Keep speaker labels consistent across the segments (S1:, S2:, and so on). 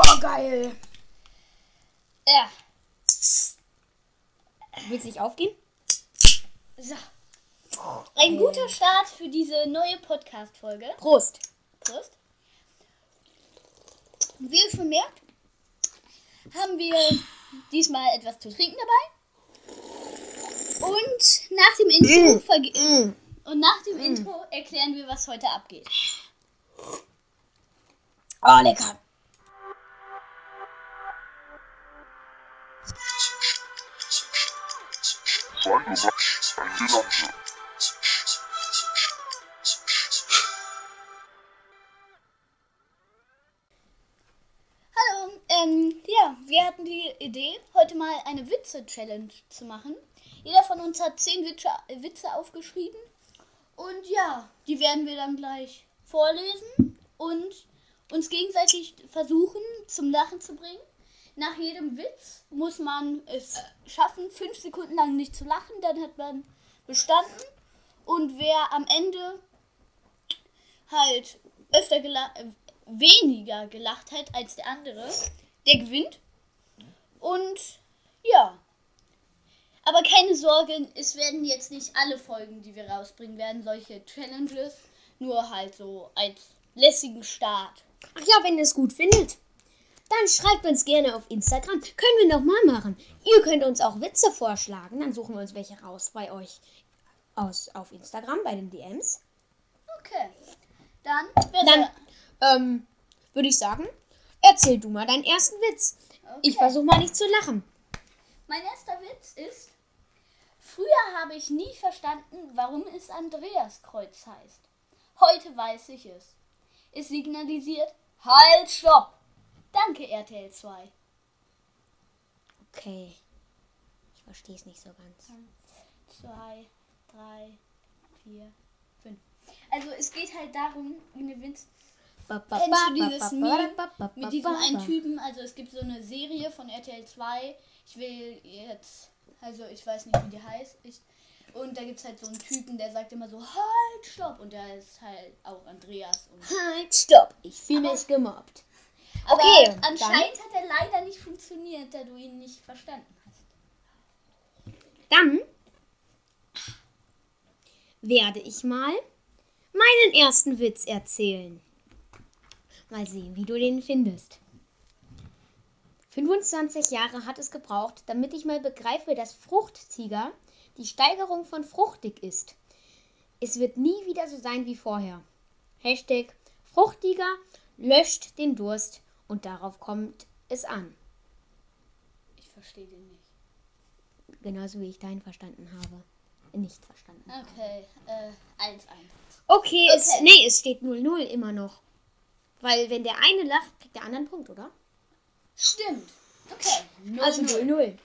S1: Oh, geil.
S2: Ja.
S1: Willst du nicht aufgehen?
S2: So. Ein guter Start für diese neue Podcast-Folge.
S1: Prost.
S2: Prost. Wie ihr schon merkt, haben wir diesmal etwas zu trinken dabei. Und nach dem Intro, verge- und nach dem Intro erklären wir, was heute abgeht.
S1: Oh, lecker.
S2: Hallo, ähm, ja, wir hatten die Idee, heute mal eine Witze-Challenge zu machen. Jeder von uns hat zehn Witze, Witze aufgeschrieben. Und ja, die werden wir dann gleich vorlesen und uns gegenseitig versuchen, zum Lachen zu bringen. Nach jedem Witz muss man es schaffen, fünf Sekunden lang nicht zu lachen, dann hat man bestanden. Und wer am Ende halt öfter gela äh, weniger gelacht hat als der andere, der gewinnt. Und ja. Aber keine Sorge, es werden jetzt nicht alle Folgen, die wir rausbringen werden, solche Challenges. Nur halt so als lässigen Start.
S1: Ach ja, wenn ihr es gut findet, dann schreibt uns gerne auf Instagram. Können wir nochmal machen. Ihr könnt uns auch Witze vorschlagen. Dann suchen wir uns welche raus bei euch aus, auf Instagram, bei den DMs.
S2: Okay. Dann,
S1: Dann ähm, würde ich sagen, erzähl du mal deinen ersten Witz. Ich
S2: Okay.
S1: versuche mal nicht zu lachen.
S2: Mein erster Witz ist, früher habe ich nie verstanden, warum es Andreaskreuz heißt. Heute weiß ich es. Es signalisiert, halt, stopp. Danke, RTL 2.
S1: Okay. Ich verstehe es nicht so ganz.
S2: 2, 3, 4, 5. Also es geht halt darum, eine Witz, Kennst du dieses Meme mit diesem einen Typen, also es gibt so eine Serie von RTL 2, ich will jetzt, also ich weiß nicht, wie die heißt, ich, und da gibt es halt so einen Typen, der sagt immer so, halt, stopp, und der ist halt auch Andreas.
S1: Halt, stopp. Ich fühle mich gemobbt.
S2: Aber
S1: Okay,
S2: anscheinend hat er leider nicht funktioniert, da du ihn nicht verstanden hast.
S1: Dann werde ich mal meinen ersten Witz erzählen. Mal sehen, wie du den findest. 25 Jahre hat es gebraucht, damit ich mal begreife, dass Fruchttiger die Steigerung von fruchtig ist. Es wird nie wieder so sein wie vorher. Hashtag Fruchtiger löscht den Durst und darauf kommt es an.
S2: Ich verstehe den nicht.
S1: Genauso wie ich deinen verstanden habe. Nicht verstanden.
S2: Okay, äh, 1, 1.
S1: Okay, Es,
S2: Okay.
S1: nee, es steht 0-0 immer noch. Weil wenn der eine lacht, kriegt der andere einen Punkt, oder?
S2: Stimmt. Okay, 0,
S1: Also 0-0.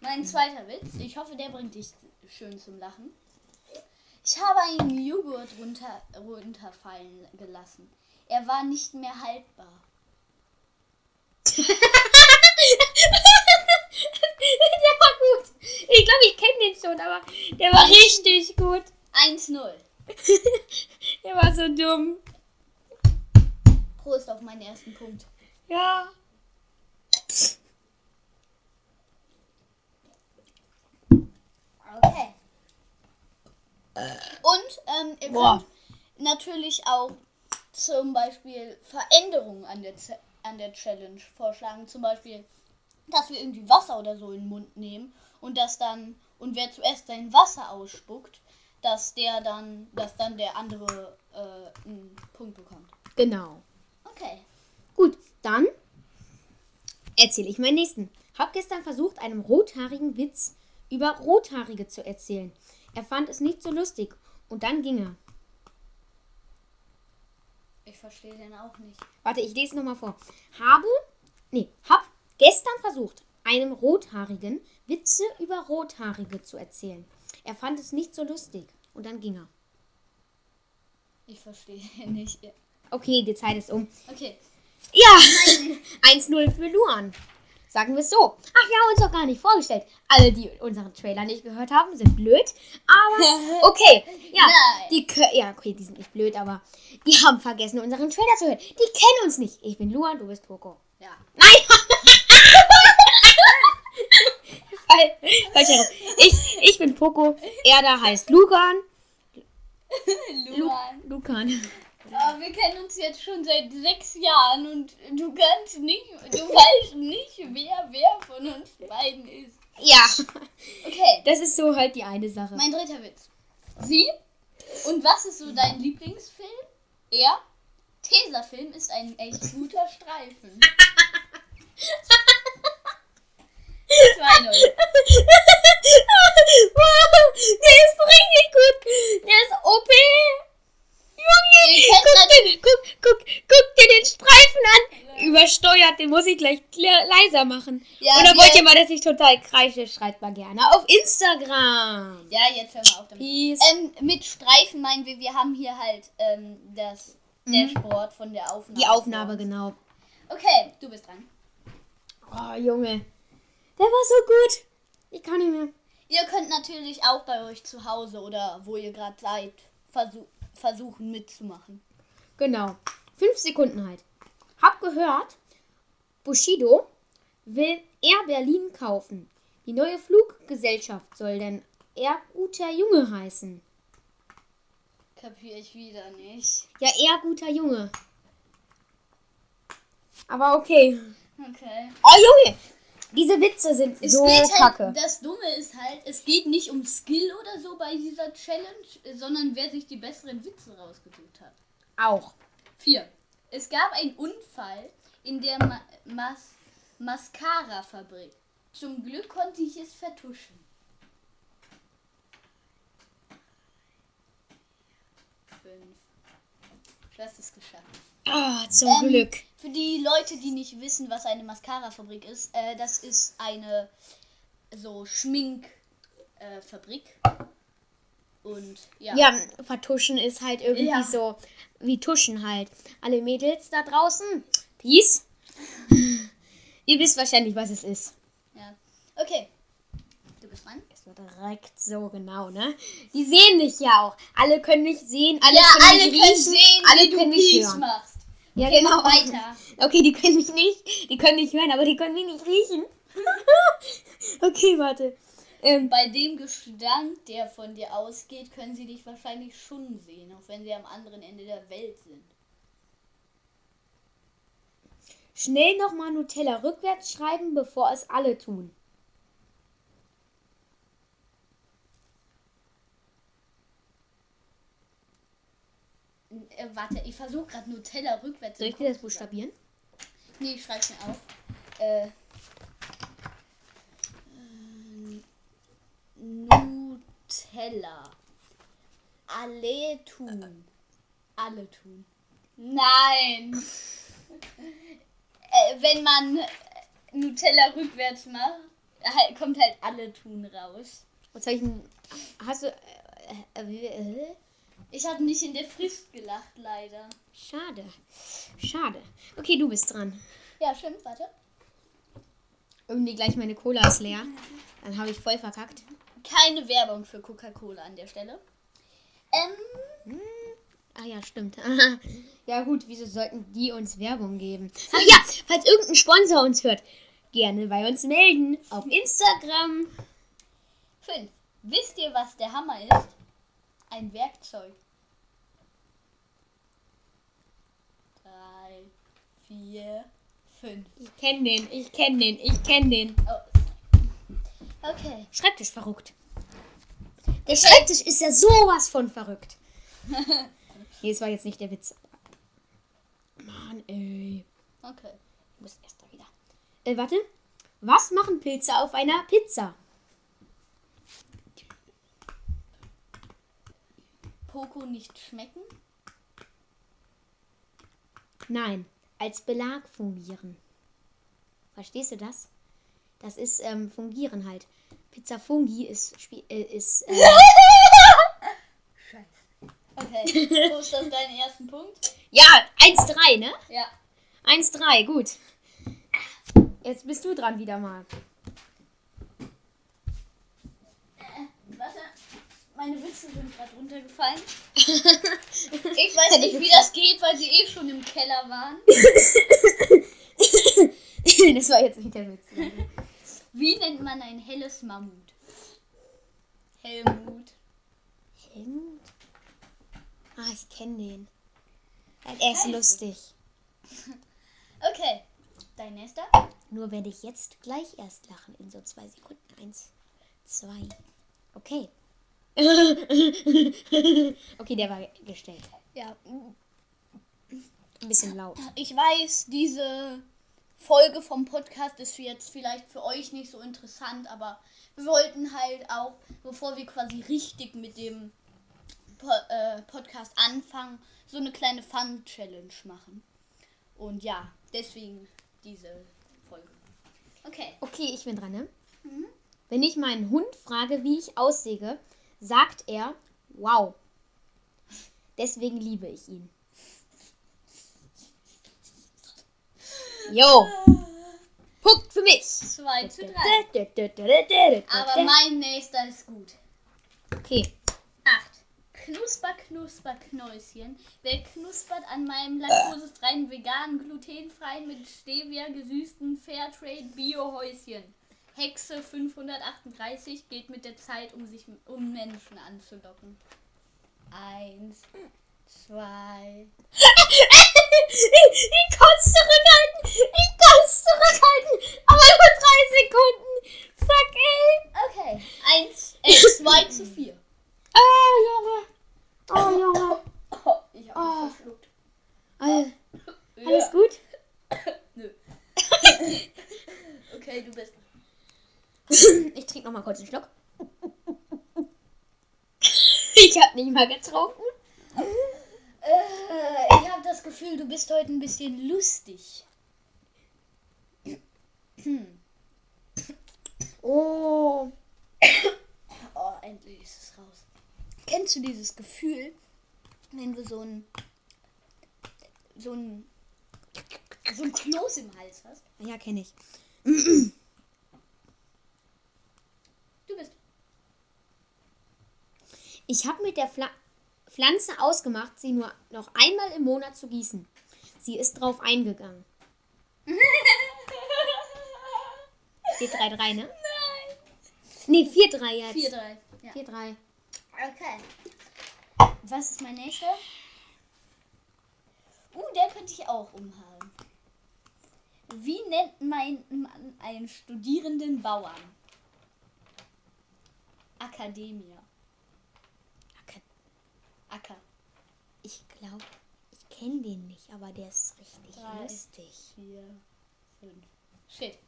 S2: Mein zweiter Witz. Ich hoffe, der bringt dich schön zum Lachen. Ich habe einen Joghurt runter, runterfallen gelassen. Er war nicht mehr haltbar.
S1: der war gut. Ich glaube, ich kenne den schon, aber der war richtig gut.
S2: 1-0.
S1: Der war so dumm.
S2: Prost auf meinen ersten Punkt.
S1: Ja.
S2: Okay. Und ähm, ihr
S1: Boah.
S2: könnt natürlich auch zum Beispiel Veränderungen an der, Z- an der Challenge vorschlagen. Zum Beispiel, dass wir irgendwie Wasser oder so in den Mund nehmen und das dann, und wer zuerst sein Wasser ausspuckt, dass der dann, dass dann der andere äh, einen Punkt bekommt.
S1: Genau.
S2: Okay.
S1: Gut, dann erzähle ich meinen nächsten. Hab gestern versucht, einem rothaarigen Witz über Rothaarige zu erzählen. Er fand es nicht so lustig und dann ging er.
S2: Ich verstehe den auch nicht.
S1: Warte, ich lese nochmal vor. Habe, nee, hab gestern versucht, einem Rothaarigen Witze über Rothaarige zu erzählen. Er fand es nicht so lustig und dann ging er.
S2: Ich verstehe nicht.
S1: Okay, die Zeit ist um.
S2: Okay.
S1: Ja, 1-0 für Luan. Sagen wir es so. Ach, wir haben uns doch gar nicht vorgestellt. Alle, die unseren Trailer nicht gehört haben, sind blöd. Aber okay, ja,
S2: Nein.
S1: die ja, okay, die sind nicht blöd, aber die haben vergessen, unseren Trailer zu hören. Die kennen uns nicht. Ich bin Luan, du bist Toko.
S2: Ja.
S1: Nein! Ich, ich bin Poco. Er da heißt Lucan. Lu
S2: Luan. Aber wir kennen uns jetzt schon seit sechs Jahren und du kannst nicht, du weißt nicht, wer wer von uns beiden ist.
S1: Ja.
S2: Okay,
S1: Das ist so halt die eine Sache.
S2: mein dritter Witz. Sie? Und was ist so dein Lieblingsfilm? Er? Tesafilm ist ein echt guter Streifen. 2-0.
S1: wow, der ist richtig gut. Der ist OP. Junge, guck, den, guck, guck, guck dir den Streifen an. Übersteuert, den muss ich gleich leiser machen.
S2: Ja,
S1: Oder wollt ihr mal, dass ich total kreische? Schreibt mal gerne auf Instagram.
S2: Ja, jetzt hören wir auf damit.
S1: Peace.
S2: Ähm, mit Streifen meinen wir, wir haben hier halt ähm, das Dashboard von der Aufnahme.
S1: Mhm. Die Aufnahme, genau.
S2: Okay, du bist dran.
S1: Oh, Junge. Der war so gut. Ich kann nicht mehr.
S2: Ihr könnt natürlich auch bei euch zu Hause oder wo ihr gerade seid versuch versuchen mitzumachen.
S1: Genau. Fünf Sekunden halt. Hab gehört, Bushido will Air Berlin kaufen. Die neue Fluggesellschaft soll denn Air Guter Junge heißen.
S2: Kapier ich wieder nicht.
S1: Ja, Air Guter Junge. Aber okay.
S2: Okay.
S1: Oh, Junge! Diese Witze sind
S2: Es
S1: so
S2: halt,
S1: kacke.
S2: das Dumme ist halt, es geht nicht um Skill oder so bei dieser Challenge, sondern wer sich die besseren Witze rausgesucht hat.
S1: Auch.
S2: Vier. Es gab einen Unfall in der Ma Mas Mascara-Fabrik. Zum Glück konnte ich es vertuschen. Fünf. Du hast es geschafft.
S1: Ah, zum
S2: Ähm,
S1: Glück.
S2: Für die Leute, die nicht wissen, was eine Mascara-Fabrik ist, äh, das ist eine so Schminkfabrik. Äh. Und ja.
S1: Ja, vertuschen ist halt irgendwie
S2: Ja.
S1: so wie Tuschen halt. Alle Mädels da draußen. Peace. Ihr wisst wahrscheinlich, was es ist.
S2: ja. Okay. Du bist dran.
S1: Ist nur direkt so genau, ne? Die sehen dich ja auch. Alle können mich sehen, alle
S2: ja,
S1: können
S2: alle
S1: mich
S2: können
S1: riechen,
S2: sehen,
S1: alle können mich hören.
S2: machst.
S1: Ja, genau.
S2: weiter.
S1: Okay, die können mich nicht, die können mich hören, aber die können mich nicht riechen. okay, warte. Ähm,
S2: Bei dem Gestank, der von dir ausgeht, können sie dich wahrscheinlich schon sehen, auch wenn sie am anderen Ende der Welt sind.
S1: schnell nochmal Nutella rückwärts schreiben, bevor es alle tun.
S2: Äh, warte, ich versuche gerade Nutella rückwärts
S1: Soll
S2: im
S1: ich dir das
S2: zu
S1: buchstabieren?
S2: Nee, ich schreib's mir auf. Äh. Nutella. Alle tun. Alle tun. Nein. äh, wenn man äh, Nutella rückwärts macht, halt, kommt halt alle tun raus.
S1: Was soll ich denn. Hast du. Äh, äh, äh,
S2: Ich habe nicht in der Frist gelacht, leider.
S1: schade. Schade. Okay, du bist dran.
S2: Ja, stimmt, warte.
S1: Irgendwie gleich meine Cola ist leer. Dann habe ich voll verkackt.
S2: Keine Werbung für Coca-Cola an der Stelle. Ähm,
S1: Ah ja, stimmt. ja gut, wieso sollten die uns Werbung geben? Ach ja, falls irgendein Sponsor uns hört, gerne bei uns melden. Auf Instagram.
S2: 5. Wisst ihr, was der Hammer ist? Ein Werkzeug. 3, 4, 5.
S1: Ich kenne den, ich kenne den, ich kenne den.
S2: Oh. Okay.
S1: Schreibtisch verrückt. Der Schreibtisch ist ja sowas von verrückt. nee, es war jetzt nicht der Witz. Mann, ey.
S2: Okay.
S1: Du bist erst da wieder. Äh, warte. Was machen Pilze auf einer Pizza?
S2: Poco nicht schmecken?
S1: Nein, als Belag fungieren. Verstehst du das? Das ist ähm, fungieren halt. Pizza fungi ist äh, ist äh,
S2: Scheiße. Okay. Wo ist das deinen ersten Punkt?
S1: ja 1-3, ne?
S2: Ja.
S1: 1-3, gut. Jetzt bist du dran wieder mal.
S2: Warte. Meine Witze sind gerade runtergefallen. Ich weiß nicht, wie das geht, weil sie eh schon im Keller waren.
S1: das war jetzt nicht der Witz.
S2: Wie nennt man ein helles Mammut? Helmut.
S1: Helmut? Ah, ich kenne den. Er ist lustig.
S2: Okay, dein nächster.
S1: Nur werde ich jetzt gleich erst lachen in so zwei Sekunden. Eins, zwei. Okay. okay, der war gestellt.
S2: Ja,
S1: Ein bisschen laut.
S2: ich weiß, diese Folge vom Podcast ist jetzt vielleicht für euch nicht so interessant, aber wir wollten halt auch, bevor wir quasi richtig mit dem po äh, Podcast anfangen, so eine kleine Fun-Challenge machen. Und ja, deswegen diese Folge. Okay.
S1: Okay, ich bin dran, ne? Wenn ich meinen Hund frage, wie ich aussehe, sagt er, wow. Deswegen liebe ich ihn. Jo. Punkt für mich.
S2: 2 zu 3. Aber mein nächster ist gut.
S1: Okay.
S2: 8. Knusper, knusper, Knäuschen. Wer knuspert an meinem laktosefreien, veganen, glutenfreien, mit Stevia gesüßten Fairtrade Bio-Häuschen? Hexe 538 geht mit der Zeit, um sich um Menschen anzulocken. Eins, zwei.
S1: Ich konnte es zurückhalten. Ich konnte es zurückhalten. Aber nur drei Sekunden. Fuck, ey.
S2: Okay. Eins, äh, zwei zu vier.
S1: Ah, Junge. Oh, Junge.
S2: Oh, ich habe
S1: Oh.
S2: mich verschluckt.
S1: Alles, alles gut?
S2: Nö. okay, du bist.
S1: Ich trinke noch mal kurz einen Schluck. Ich habe nicht mal getrunken.
S2: Äh, ich habe das Gefühl, du bist heute ein bisschen lustig.
S1: Oh.
S2: Oh, endlich ist es raus. Kennst du dieses Gefühl, wenn du so ein so ein so ein Kloß im Hals hast?
S1: Ja, kenne ich.
S2: Du bist.
S1: Ich habe mit der Pfla Pflanze ausgemacht, sie nur noch einmal im Monat zu gießen. Sie ist drauf eingegangen. Steht 3-3, ne?
S2: Nein.
S1: Nee, 4-3 jetzt.
S2: 4-3. Ja.
S1: 4-3.
S2: Okay. Was ist mein nächster? Uh, der könnte ich auch umhauen. Wie nennt mein Mann einen studierenden Bauern? Akademia. Acker.
S1: Ich glaube, ich kenne den nicht, aber der ist richtig
S2: Drei.
S1: lustig.
S2: 4, 5. Shit.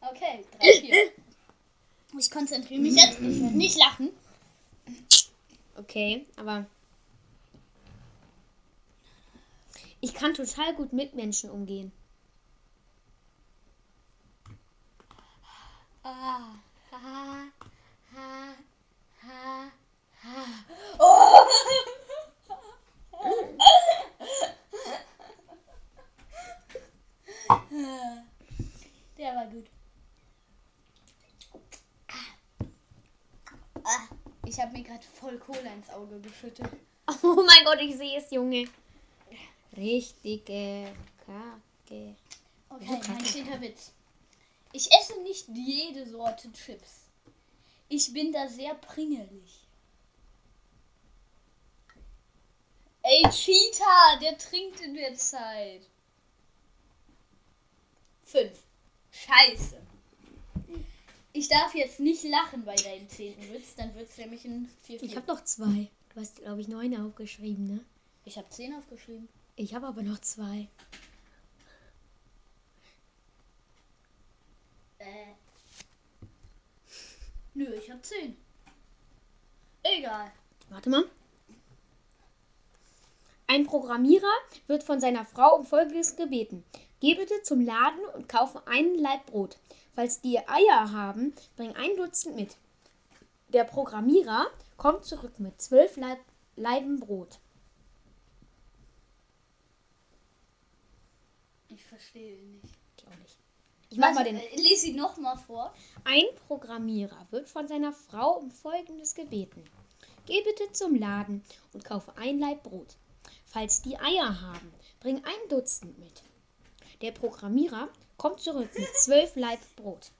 S2: Okay, 3, 4. Ich konzentriere mich jetzt. Ich werde nicht lachen.
S1: Okay, aber ich kann total gut mit Menschen umgehen.
S2: Ah, ha, ha, ha, ha. Oh! Der war gut. Ah, ich habe mir gerade voll Cola ins Auge geschüttet.
S1: Oh mein Gott, ich sehe es, Junge. Richtige Kacke.
S2: Okay, mein zehnter Witz. Ich esse nicht jede Sorte Chips. Ich bin da sehr pringelig. Ey, Cheetah, der trinkt in der Zeit. Fünf. Scheiße. Ich darf jetzt nicht lachen bei deinem zehnten Witz, dann wird es nämlich ein 4
S1: Ich habe noch zwei. Du hast, glaube ich, neun aufgeschrieben, ne?
S2: Ich habe 10 aufgeschrieben.
S1: Ich habe aber noch zwei.
S2: Äh. Nö, ich habe 10. Egal.
S1: Warte mal. Ein Programmierer wird von seiner Frau um Folgendes gebeten. Geh bitte zum Laden und kaufe einen Laib Brot. Falls die Eier haben, bring ein Dutzend mit. Der Programmierer kommt zurück mit zwölf Leib Leiben Brot.
S2: Ich verstehe nicht.
S1: Ich auch nicht. Ich mach mal
S2: Warte,
S1: den.
S2: äh, Lies sie nochmal vor.
S1: Ein Programmierer wird von seiner Frau um Folgendes gebeten. Geh bitte zum Laden und kaufe ein Laib Brot. Falls die Eier haben, bring ein Dutzend mit. Der Programmierer kommt zurück mit zwölf Laib Brot.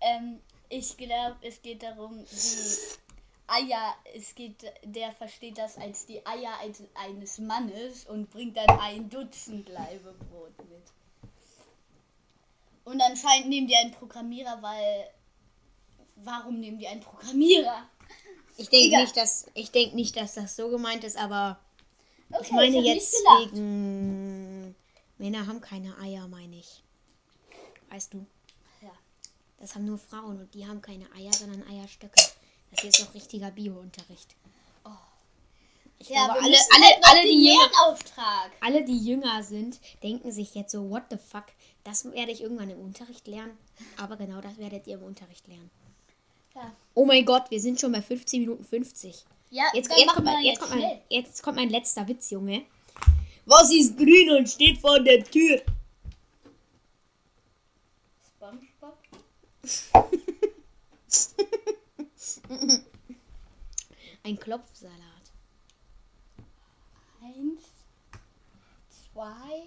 S2: Ähm, ich glaube, es geht darum, die Eier, es geht, der versteht das als die Eier eines, Mannes und bringt dann ein Dutzend Laibe Brot mit. Und anscheinend nehmen die einen Programmierer, weil. Warum nehmen die einen Programmierer?
S1: Ich denke nicht, dass ich denke nicht, dass das so gemeint ist, aber
S2: Okay,
S1: ich meine
S2: nicht
S1: jetzt wegen Männer haben keine Eier, meine ich. Weißt du?
S2: Ja.
S1: Das haben nur Frauen und die haben keine Eier, sondern Eierstöcke. Das hier ist doch richtiger Bio-Unterricht. Ich
S2: Ja,
S1: glaube, alle, alle,
S2: halt
S1: alle, die jünger, alle, die jünger sind, denken sich jetzt so, what the fuck, das werde ich irgendwann im Unterricht lernen. Aber genau das werdet ihr im Unterricht lernen.
S2: Ja.
S1: Oh mein Gott, wir sind schon bei 15 Minuten 50.
S2: Ja,
S1: Jetzt, jetzt, kommt, mein, jetzt, kommt mein, jetzt kommt mein letzter Witz, Junge. Was ist grün und steht vor der Tür?
S2: SpongeBob.
S1: Ein Klopfsalat.
S2: Eins, zwei,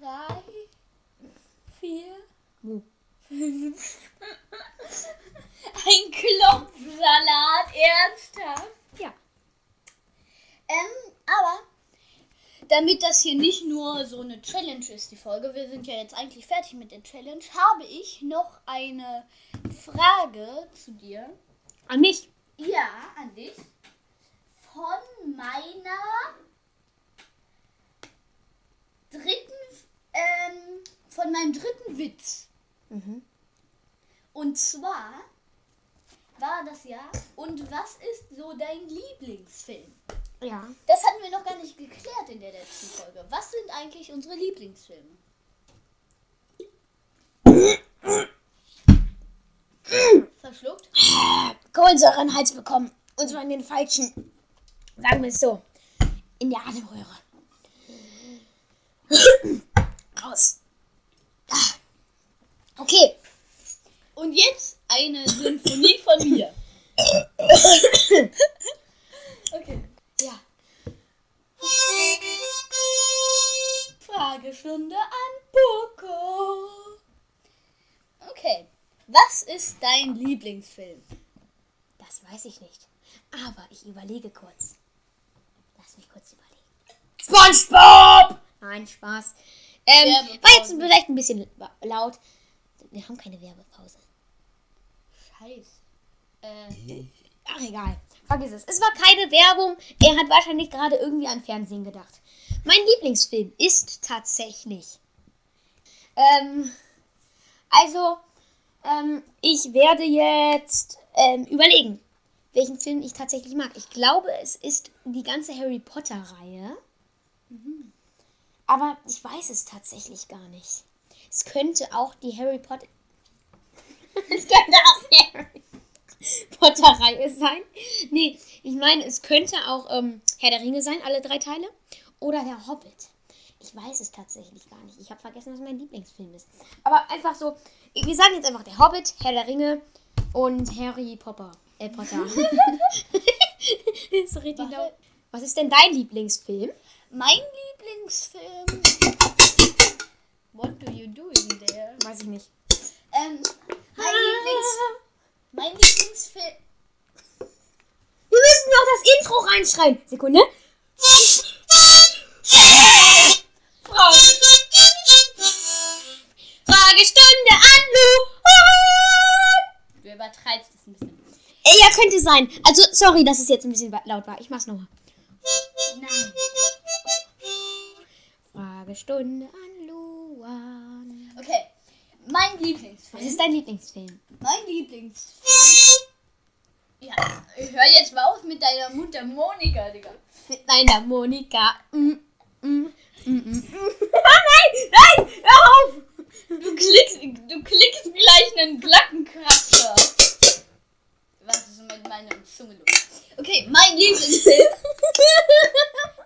S2: drei, vier,
S1: Mu.
S2: fünf. Ein Klopfsalat, ernsthaft?
S1: Ja.
S2: Ähm, aber damit das hier nicht nur so eine Challenge ist, die Folge, wir sind ja jetzt eigentlich fertig mit der Challenge, habe ich noch eine Frage zu dir.
S1: An mich.
S2: Ja, an dich. Von meiner dritten, ähm, von meinem dritten Witz.
S1: Mhm.
S2: Und zwar war das ja, und was ist so dein Lieblingsfilm?
S1: Ja.
S2: Das hatten wir noch gar nicht geklärt in der letzten Folge. Was sind eigentlich unsere Lieblingsfilme? Verschluckt?
S1: Kohlensäure in den Hals bekommen. Und zwar in den falschen. Sagen wir es so. In der Atemröhre. Raus. Okay.
S2: Und jetzt eine Sinfonie von mir. okay. Fragestunde an Boko. Okay. Was ist dein Lieblingsfilm?
S1: Das weiß ich nicht. Aber ich überlege kurz. Lass mich kurz überlegen. SpongeBob! Nein, Spaß. Ähm,
S2: Werbepause.
S1: war jetzt vielleicht ein bisschen laut. Wir haben keine Werbepause.
S2: Scheiße. Äh,
S1: Ach, egal. Vergiss es. Es war keine Werbung. Er hat wahrscheinlich gerade irgendwie an Fernsehen gedacht. Mein Lieblingsfilm ist tatsächlich. Ähm, also, ähm, ich werde jetzt ähm, überlegen, welchen Film ich tatsächlich mag. Ich glaube, es ist die ganze Harry Potter-Reihe. Aber ich weiß es tatsächlich gar nicht. Es könnte auch die Harry Potter. es könnte auch die Harry Potter-Reihe sein. Nee, ich meine, es könnte auch ähm, Herr der Ringe sein, alle drei Teile. Oder der Hobbit. Ich weiß es tatsächlich gar nicht. Ich habe vergessen, was mein Lieblingsfilm ist. Aber einfach so, wir sagen jetzt einfach der Hobbit, Herr der Ringe und Harry Potter. Äh, Potter. ist richtig
S2: Was?
S1: Was ist denn dein Lieblingsfilm?
S2: mein Lieblingsfilm. What do you doing there?
S1: Weiß ich nicht.
S2: Ähm, mein, Lieblings, mein Lieblingsfilm.
S1: Wir müssen noch das Intro reinschreien. Sekunde.
S2: Frage.
S1: Fragestunde an Lu.
S2: Du übertreibst es ein bisschen.
S1: Ey, ja, könnte sein. Also, sorry, dass es jetzt ein bisschen laut war. Ich mach's nochmal.
S2: Nein.
S1: Fragestunde an Luan.
S2: Okay. Mein
S1: Was
S2: Lieblingsfilm.
S1: ist dein Lieblingsfilm?
S2: Mein Lieblingsfilm. Ja, hör jetzt mal auf mit deiner Mutter Monika, Digga.
S1: Mit deiner Monika. Mm, mm, mm, mm. nein, nein, hör auf.
S2: Du klickst, du klickst gleich einen Glackenkratzer. Was ist mit meiner Zunge los? Okay, mein Lieblingsfilm.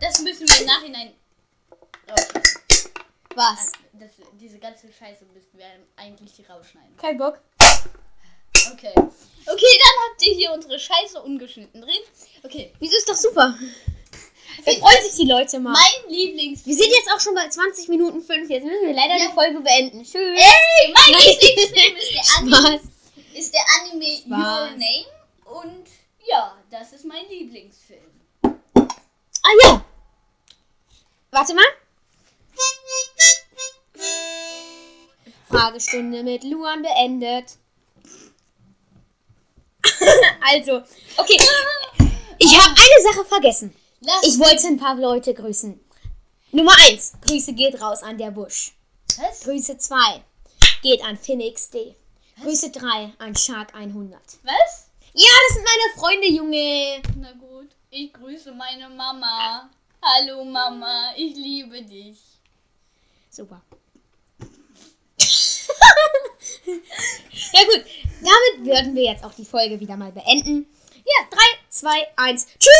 S2: Das müssen wir im Nachhinein. rausschneiden.
S1: Was?
S2: Das, diese ganze Scheiße müssten wir eigentlich rausschneiden.
S1: Kein Bock.
S2: Okay. Okay, dann habt ihr hier unsere Scheiße ungeschnitten drin. Okay.
S1: Wieso ist doch super? Da freuen sich die Leute mal.
S2: Mein Lieblings...
S1: Wir sind jetzt auch schon bei 20 Minuten 5. Jetzt müssen wir leider
S2: Ja.
S1: die Folge beenden. Tschüss.
S2: Ey, mein Lieblingsfilm ist der Anime, ist der Anime
S1: Spaß.
S2: Your Name. Und ja, das ist mein Lieblingsfilm.
S1: Ah ja. Warte mal. Fragestunde mit Luan beendet. also, okay. Ich habe eine Sache vergessen.
S2: Lass
S1: Ich wollte ein paar Leute grüßen. Nummer 1. Grüße geht raus an der Busch.
S2: Was?
S1: Grüße 2 geht an Phoenix D. Grüße 3 an Shark 100.
S2: Was?
S1: Ja, das sind meine Freunde, Junge.
S2: Na gut. Ich grüße meine Mama. Hallo Mama, ich liebe dich.
S1: Super. ja gut, damit würden wir jetzt auch die Folge wieder mal beenden. Ja, 3, 2, 1. Tschüss!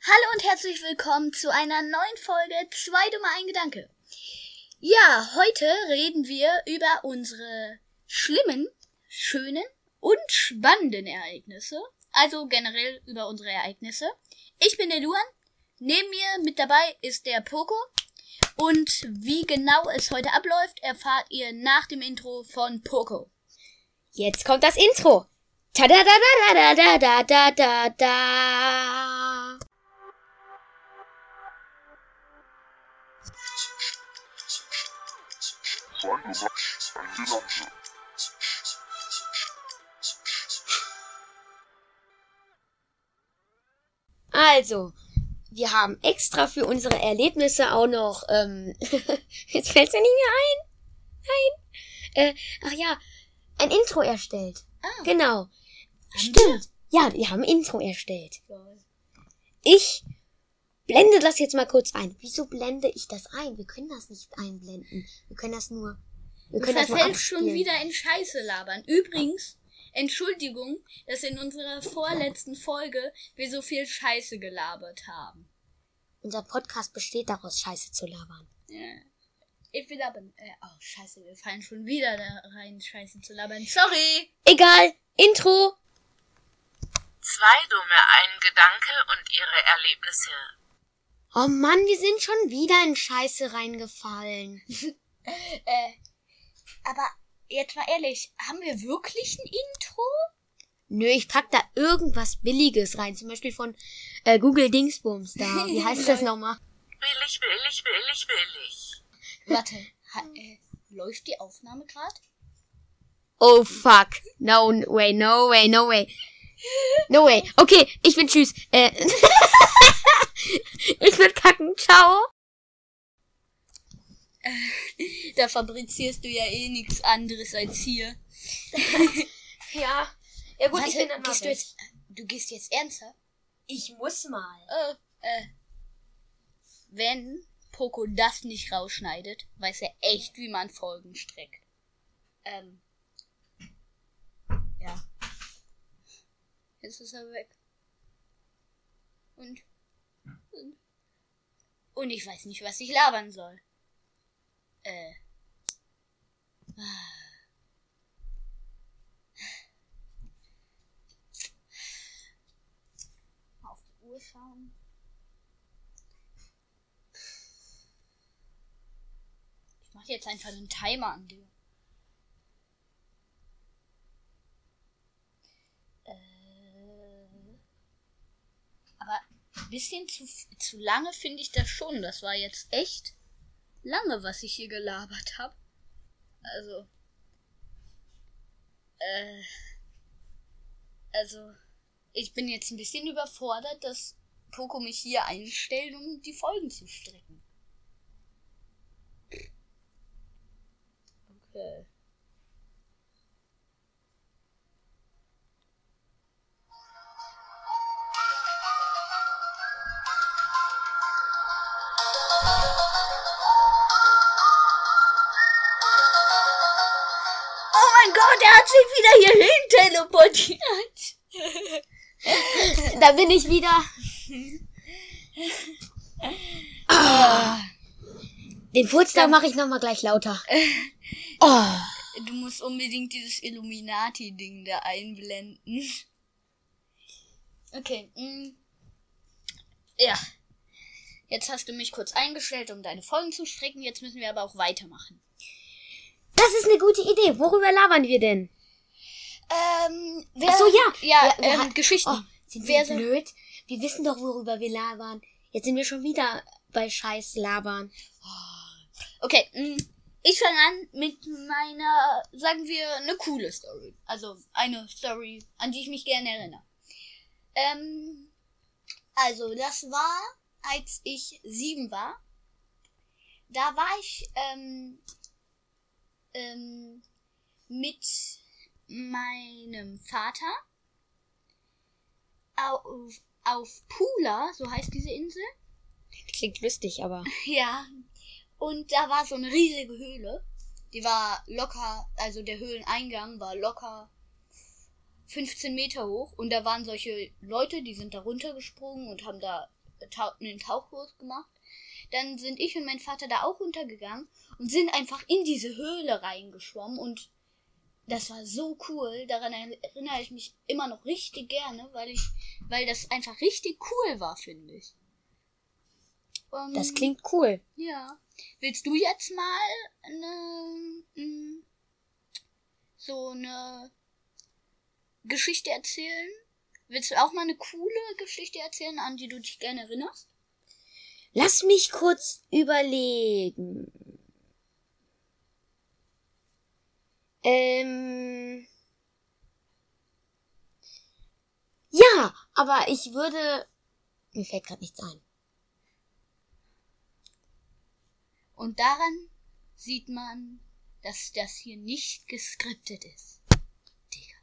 S2: Hallo und herzlich willkommen zu einer neuen Folge Zwei Dumme ein Gedanke. Ja, heute reden wir über unsere schlimmen, schönen und spannenden Ereignisse. Also generell über unsere Ereignisse. Ich bin der Luan. Neben mir mit dabei ist der Poco. Und wie genau es heute abläuft, erfahrt ihr nach dem Intro von Poco.
S1: Jetzt kommt das Intro. Ta da da da da da da da da. Also, wir haben extra für unsere Erlebnisse auch noch, ähm, jetzt fällt's mir nicht mehr ein. Nein. Äh, ach ja, ein Intro erstellt.
S2: Ah.
S1: Genau. Stimmt. Ja, wir haben ein Intro erstellt. Ich blende das jetzt mal kurz ein. Wieso blende ich das ein? Wir können das nicht einblenden. Wir können das nur. Wir
S2: Du
S1: können das nur
S2: verfällst schon
S1: abspielen.
S2: wieder in Scheiße labern. Übrigens, Entschuldigung, dass in unserer vorletzten Folge wir so viel Scheiße gelabert haben.
S1: Unser Podcast besteht daraus, Scheiße zu labern.
S2: Ja. Ich will aber, äh, oh, scheiße, wir fallen schon wieder da rein, Scheiße zu labern. Sorry!
S1: Egal. Intro.
S3: Zwei dumme ein Gedanke und ihre Erlebnisse.
S1: Oh Mann, wir sind schon wieder in Scheiße reingefallen.
S2: Äh, aber jetzt mal ehrlich, haben wir wirklich ein Intro?
S1: Nö, ich pack da irgendwas Billiges rein. Zum Beispiel von äh, Google Dingsbums da. Wie heißt das nochmal?
S3: Billig, billig, billig, billig.
S2: Warte, ha, äh, läuft die Aufnahme gerade?
S1: Oh fuck. No way, no way, no way. No way. Okay, ich bin tschüss. Äh, ich bin kacken. Ciao.
S2: Da fabrizierst du ja eh nichts anderes als hier.
S1: Ja. Ja gut,
S2: Warte,
S1: ich bin dann
S2: gehst du, jetzt, du gehst jetzt ernsthaft?
S1: Ich muss mal.
S2: Äh, äh. Wenn Poco das nicht rausschneidet, weiß er echt, wie man Folgen streckt. Ähm. Ja. Jetzt ist er weg. Und, und ich weiß nicht, was ich labern soll. Äh. Auf die Uhr schauen. Ich mache jetzt einfach einen Timer an dir. Äh, bisschen zu, zu lange finde ich das schon. Das war jetzt echt lange, was ich hier gelabert habe. Also. Äh. Also. Ich bin jetzt ein bisschen überfordert, dass Poco mich hier einstellt, um die Folgen zu strecken. Okay. Oh mein Gott, er hat sich wieder hierhin teleportiert.
S1: Da bin ich wieder. Ah. Den Furz da mache ich nochmal gleich lauter. Oh.
S2: Du musst unbedingt dieses Illuminati-Ding da einblenden. Okay. mm. Ja. Jetzt hast du mich kurz eingestellt, um deine Folgen zu strecken. Jetzt müssen wir aber auch weitermachen.
S1: Das ist eine gute Idee. Worüber labern wir denn?
S2: Ähm, wer,
S1: Ach so, ja.
S2: Ja,
S1: Ja, wir
S2: ähm, Geschichten.
S1: Oh, sind wir
S2: so-
S1: blöd? Wir wissen doch, worüber wir labern. Jetzt sind wir schon wieder bei Scheiß labern.
S2: Okay, mm, ich fange an mit meiner, sagen wir, eine coole Story. Also eine Story, an die ich mich gerne erinnere. Ähm, also das war, als ich sieben war. Da war ich ähm, ähm, mit meinem Vater auf, auf Pula, so heißt diese Insel.
S1: Klingt lustig, aber.
S2: Ja. Und da war so eine riesige Höhle. Die war locker, also der Höhleneingang war locker 15 Meter hoch. Und da waren solche Leute, die sind da runtergesprungen und haben da einen Tauchkurs gemacht. Dann sind ich und mein Vater da auch runtergegangen und sind einfach in diese Höhle reingeschwommen. Und das war so cool. Daran erinnere ich mich immer noch richtig gerne, weil ich, weil das einfach richtig cool war, finde ich. Ähm,
S1: Das klingt cool.
S2: ja. Willst du jetzt mal eine, mm, so eine Geschichte erzählen? Willst du auch mal eine coole Geschichte erzählen, an die du dich gerne erinnerst?
S1: Lass mich kurz überlegen. Ähm. Ja, aber ich würde. Mir fällt gerade nichts ein.
S2: Und daran sieht man, dass das hier nicht geskriptet ist. Digga.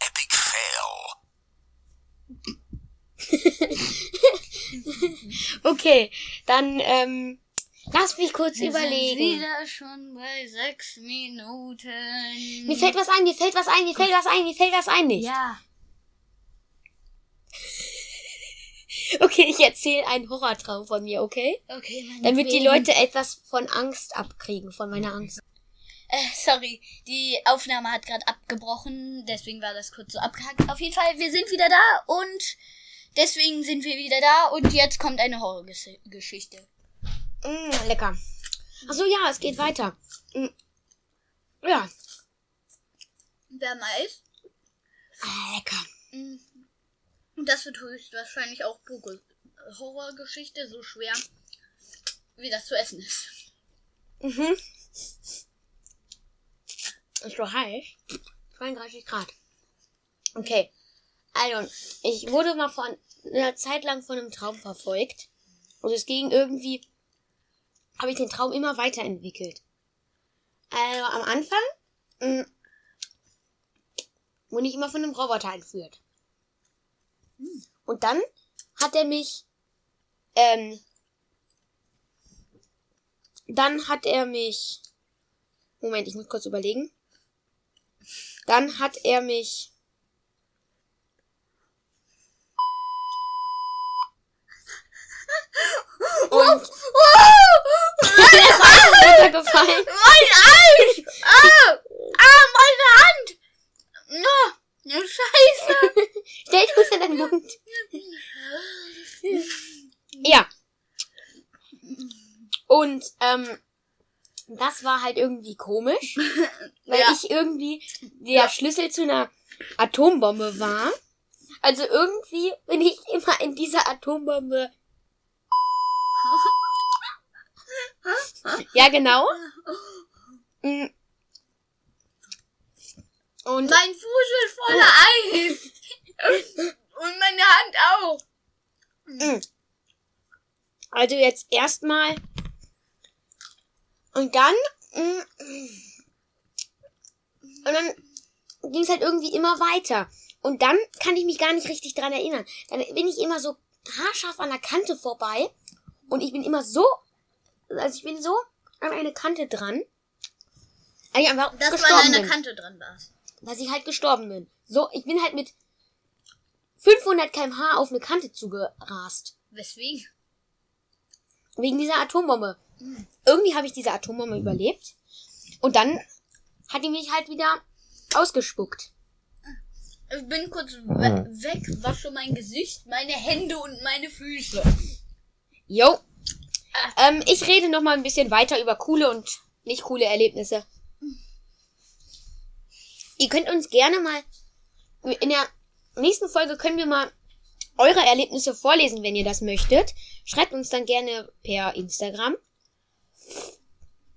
S4: Epic Fail.
S1: Okay, dann ähm, lass mich kurz
S2: Wir sind
S1: überlegen.
S2: wieder schon bei sechs Minuten.
S1: Mir fällt was ein, mir fällt was ein, mir fällt was ein, mir fällt was ein nicht.
S2: Ja.
S1: Okay, ich erzähle einen Horrortraum von mir, okay?
S2: Okay, meine
S1: Damit die. Leute etwas von Angst abkriegen, von meiner Angst.
S2: Äh, sorry, die Aufnahme hat gerade abgebrochen, deswegen war das kurz so abgehackt. Auf jeden Fall, wir sind wieder da und deswegen sind wir wieder da und jetzt kommt eine Horrorgeschichte.
S1: Mm, lecker. Ach so, ja, es geht weiter. Mm. Ja,
S2: Wer weiß?
S1: ah, lecker.
S2: Mm. Und das wird höchstwahrscheinlich auch pure Horrorgeschichte, so schwer, wie das zu essen ist.
S1: Mhm. Ist so heiß. 32 Grad. Okay. Also, ich wurde mal von einer Zeit lang von einem Traum verfolgt. Und es ging irgendwie, habe ich den Traum immer weiterentwickelt. Also, am Anfang mh, wurde ich immer von einem Roboter entführt. Und dann hat er mich, ähm, dann hat er mich, Moment, ich muss kurz überlegen. Dann hat er mich, und, der ist alles runtergefallen.
S2: Mein Arsch! Ah! Ah, meine Hand! Na, ja, scheiße!
S1: Stell es in deinen Mund. Ja. Und, ähm, das war halt irgendwie komisch, weil
S2: Ja.
S1: ich irgendwie der Schlüssel zu einer Atombombe war. Also irgendwie bin ich immer in dieser Atombombe. Ja, genau. Mm. Und
S2: Mein Fuß ist voller Eis! Und meine Hand auch!
S1: Also jetzt erstmal. Und dann. mm, Und dann ging es halt irgendwie immer weiter. Und dann kann ich mich gar nicht richtig dran erinnern. Dann bin ich immer so haarscharf an der Kante vorbei. Und ich bin immer so. Also ich bin so an eine Kante dran. Weil ich einfach
S2: Dass du
S1: gestorben
S2: an einer
S1: bin.
S2: Kante dran warst.
S1: Dass ich halt gestorben bin. So, ich bin halt mit 500 kmh auf eine Kante zugerast.
S2: Weswegen?
S1: Wegen dieser Atombombe. irgendwie habe ich diese Atombombe überlebt. Und dann hat die mich halt wieder ausgespuckt.
S2: Ich bin kurz we weg, wasche mein Gesicht, meine Hände und meine Füße.
S1: Jo. Ähm, ich rede noch mal ein bisschen weiter über coole und nicht coole Erlebnisse. Ihr könnt uns gerne mal in der nächsten Folge können wir mal eure Erlebnisse vorlesen, wenn ihr das möchtet. Schreibt uns dann gerne per Instagram.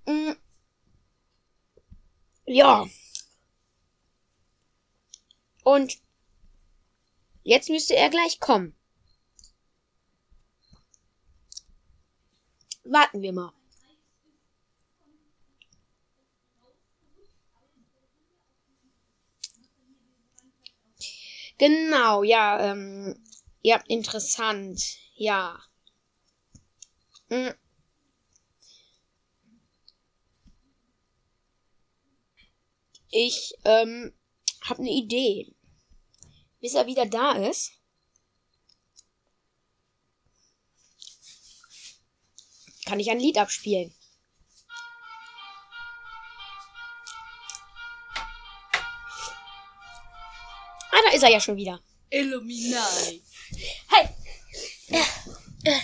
S1: Mm. Ja. Und jetzt müsste er gleich kommen. Warten wir mal. Genau, ja, ähm, ja, interessant, ja. Hm. Ich, ähm, hab ne Idee. Bis er wieder da ist. Kann ich ein Lied abspielen. Ah, da ist er ja schon wieder.
S2: Illuminati. Hey! Äh, äh,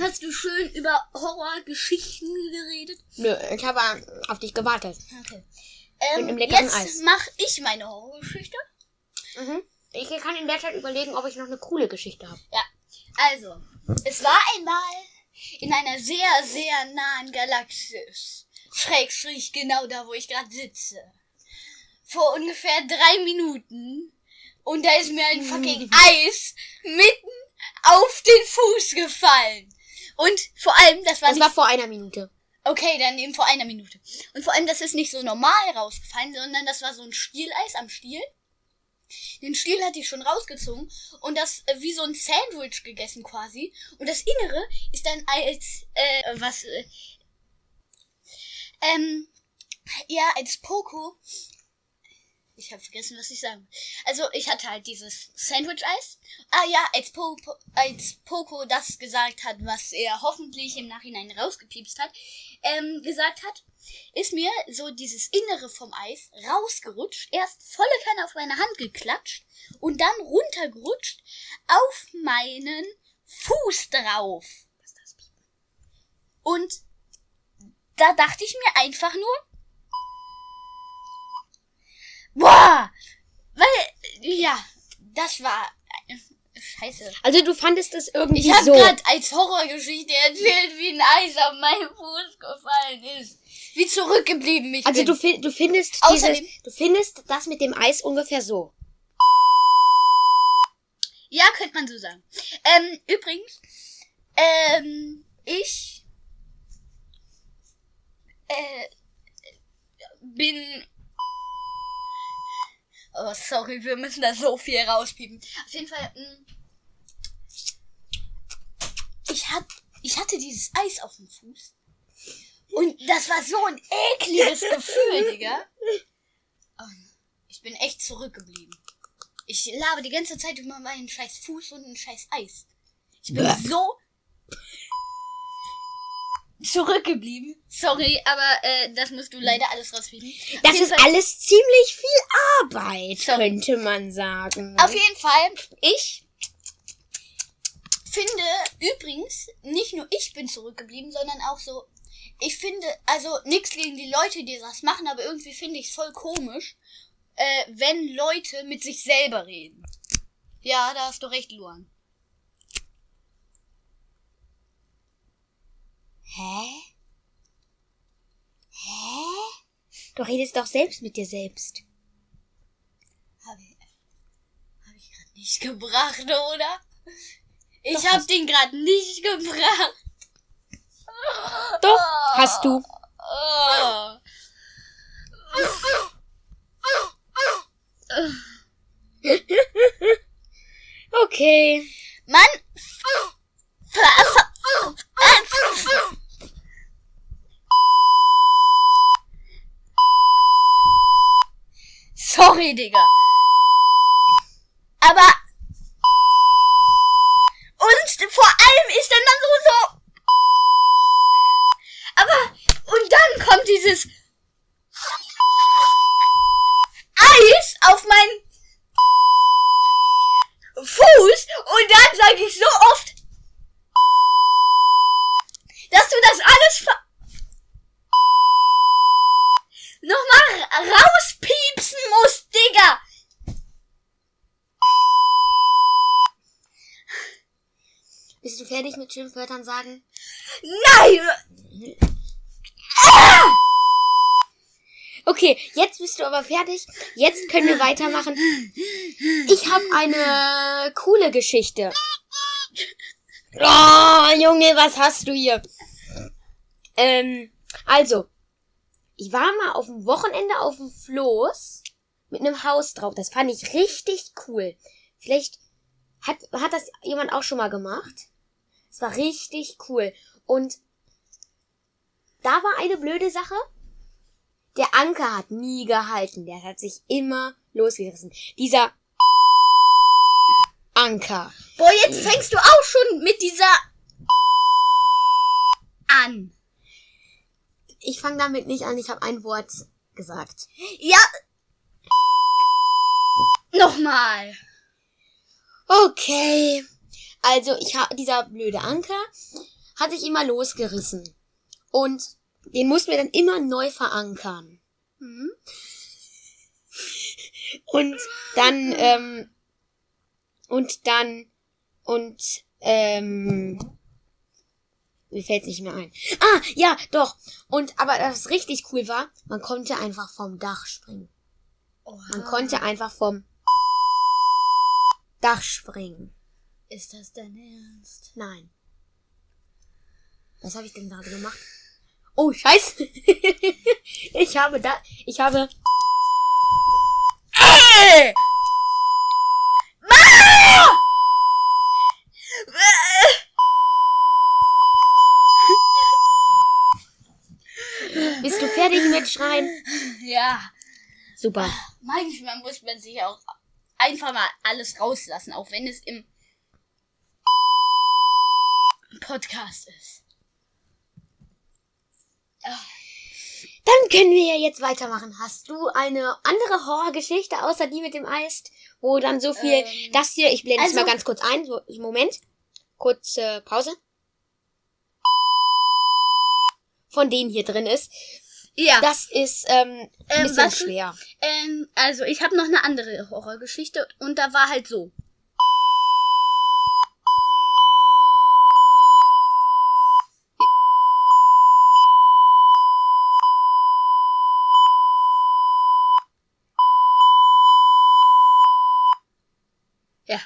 S2: hast du schön über Horrorgeschichten geredet?
S1: Nö, ich habe auf dich gewartet.
S2: Okay.
S1: Mit
S2: Ähm,
S1: einem leckeren
S2: jetzt
S1: Eis.
S2: mache ich meine Horrorgeschichte.
S1: Mhm. Ich kann in der Zeit überlegen, ob ich noch eine coole Geschichte habe.
S2: Ja, also, es war einmal in einer sehr, sehr nahen Galaxis. Schrägstrich genau da, wo ich gerade sitze. Vor ungefähr drei Minuten. Und da ist mir ein fucking Eis mitten auf den Fuß gefallen. Und vor allem, das war
S1: Das war vor einer Minute.
S2: Okay, dann eben vor einer Minute. Und vor allem, das ist nicht so normal rausgefallen, sondern das war so ein Stieleis am Stiel. Den Stiel hatte ich schon rausgezogen und das äh, wie so ein Sandwich gegessen quasi. Und das Innere ist dann als, äh, was, äh, ähm, ja, als Poco. Ich habe vergessen, was ich sagen. Also ich hatte halt dieses Sandwich-Eis. Ah ja, als, po, po, als Poco das gesagt hat, was er hoffentlich im Nachhinein rausgepiepst hat, ähm, gesagt hat, ist mir so dieses Innere vom Eis rausgerutscht, erst volle Kanne auf meine Hand geklatscht und dann runtergerutscht auf meinen Fuß drauf. Und da dachte ich mir einfach nur, boah, weil, ja, das war, scheiße.
S1: Also du fandest es irgendwie
S2: Ich habe
S1: so.
S2: gerade als Horrorgeschichte erzählt, wie ein Eis auf meinen Fuß gefallen ist. Wie zurückgeblieben ich
S1: Also
S2: bin.
S1: du, fi- du findest
S2: Außerdem-
S1: dieses, du findest das mit dem Eis ungefähr so.
S2: Ja, könnte man so sagen. Ähm, übrigens, ähm, ich äh, bin. Oh, sorry, wir müssen da so viel rauspiepen. Auf jeden Fall, mh, ich hab, ich hatte dieses Eis auf dem Fuß. Und das war so ein ekliges Gefühl, Digga. Und ich bin echt zurückgeblieben. Ich labe die ganze Zeit über meinen scheiß Fuß und ein scheiß Eis. Ich bin
S1: Bäh.
S2: so zurückgeblieben. Sorry, aber äh, das musst du leider alles rauspiepen. Auf
S1: Das ist
S2: Fall-
S1: alles ziemlich viel Arbeit,
S2: Sorry.
S1: könnte man sagen.
S2: Auf jeden Fall, ich finde übrigens, nicht nur ich bin zurückgeblieben, sondern auch so, ich finde, also nichts gegen die Leute, die das machen, aber irgendwie finde ich es voll komisch, äh, wenn Leute mit sich selber reden. Ja, da hast du recht, Luan.
S1: Hä? Hä? Du redest doch selbst mit dir selbst.
S2: Habe ich, hab ich gerade nicht gebracht, oder? Ich
S1: Doch,
S2: hab den gerade nicht gebracht.
S1: Doch, hast du. Okay.
S2: Mann! Sorry, Digga. Aber. Und vor allem ist dann dann so, so.
S1: dieses Eis auf meinen
S2: Fuß
S1: und dann
S2: sage ich so oft, dass du das alles nochmal rauspiepsen musst, Digga.
S1: Bist du fertig mit Schimpfwörtern sagen? Bist du aber fertig. Jetzt können wir weitermachen. Ich habe eine coole Geschichte. Oh, Junge, was hast du hier? Ähm, also, ich war mal auf dem Wochenende auf dem Floß mit einem Haus drauf. Das fand ich richtig cool. Vielleicht hat, hat das jemand auch schon mal gemacht. Es war richtig cool. Und da war eine blöde Sache. Der Anker hat nie gehalten. Der hat sich immer losgerissen. Dieser Anker.
S2: Boah, jetzt fängst du auch schon mit dieser an.
S1: Ich fange damit nicht an. Ich habe ein Wort gesagt.
S2: Ja. Nochmal.
S1: Okay. Also, ich habe dieser blöde Anker hat sich immer losgerissen. Und den mussten wir dann immer neu verankern.
S2: Hm?
S1: Und dann, ähm, und dann, und, ähm, mir fällt's nicht mehr ein. Ah, ja, doch. Und, aber was richtig cool war, man konnte einfach vom Dach springen. Man konnte einfach vom Dach springen.
S2: Ist das dein Ernst?
S1: Nein. Was habe ich denn gerade gemacht? Oh, scheiße. ich habe da, ich habe,
S2: Ey!
S1: bist du fertig mit Schreien?
S2: Ja.
S1: Super.
S2: Manchmal muss man sich auch einfach mal alles rauslassen, auch wenn es im Podcast ist.
S1: Dann können wir ja jetzt weitermachen. Hast du eine andere Horrorgeschichte außer die mit dem Eis, wo dann so viel,
S2: Ähm,
S1: das hier, ich blende es
S2: also-
S1: mal ganz kurz ein, so, Moment, kurze Pause. Von denen hier drin ist.
S2: Ja.
S1: Das ist ähm, ein
S2: Ähm,
S1: bisschen schwer.
S2: Ähm, also ich habe noch eine andere Horrorgeschichte und da war halt so. Ja.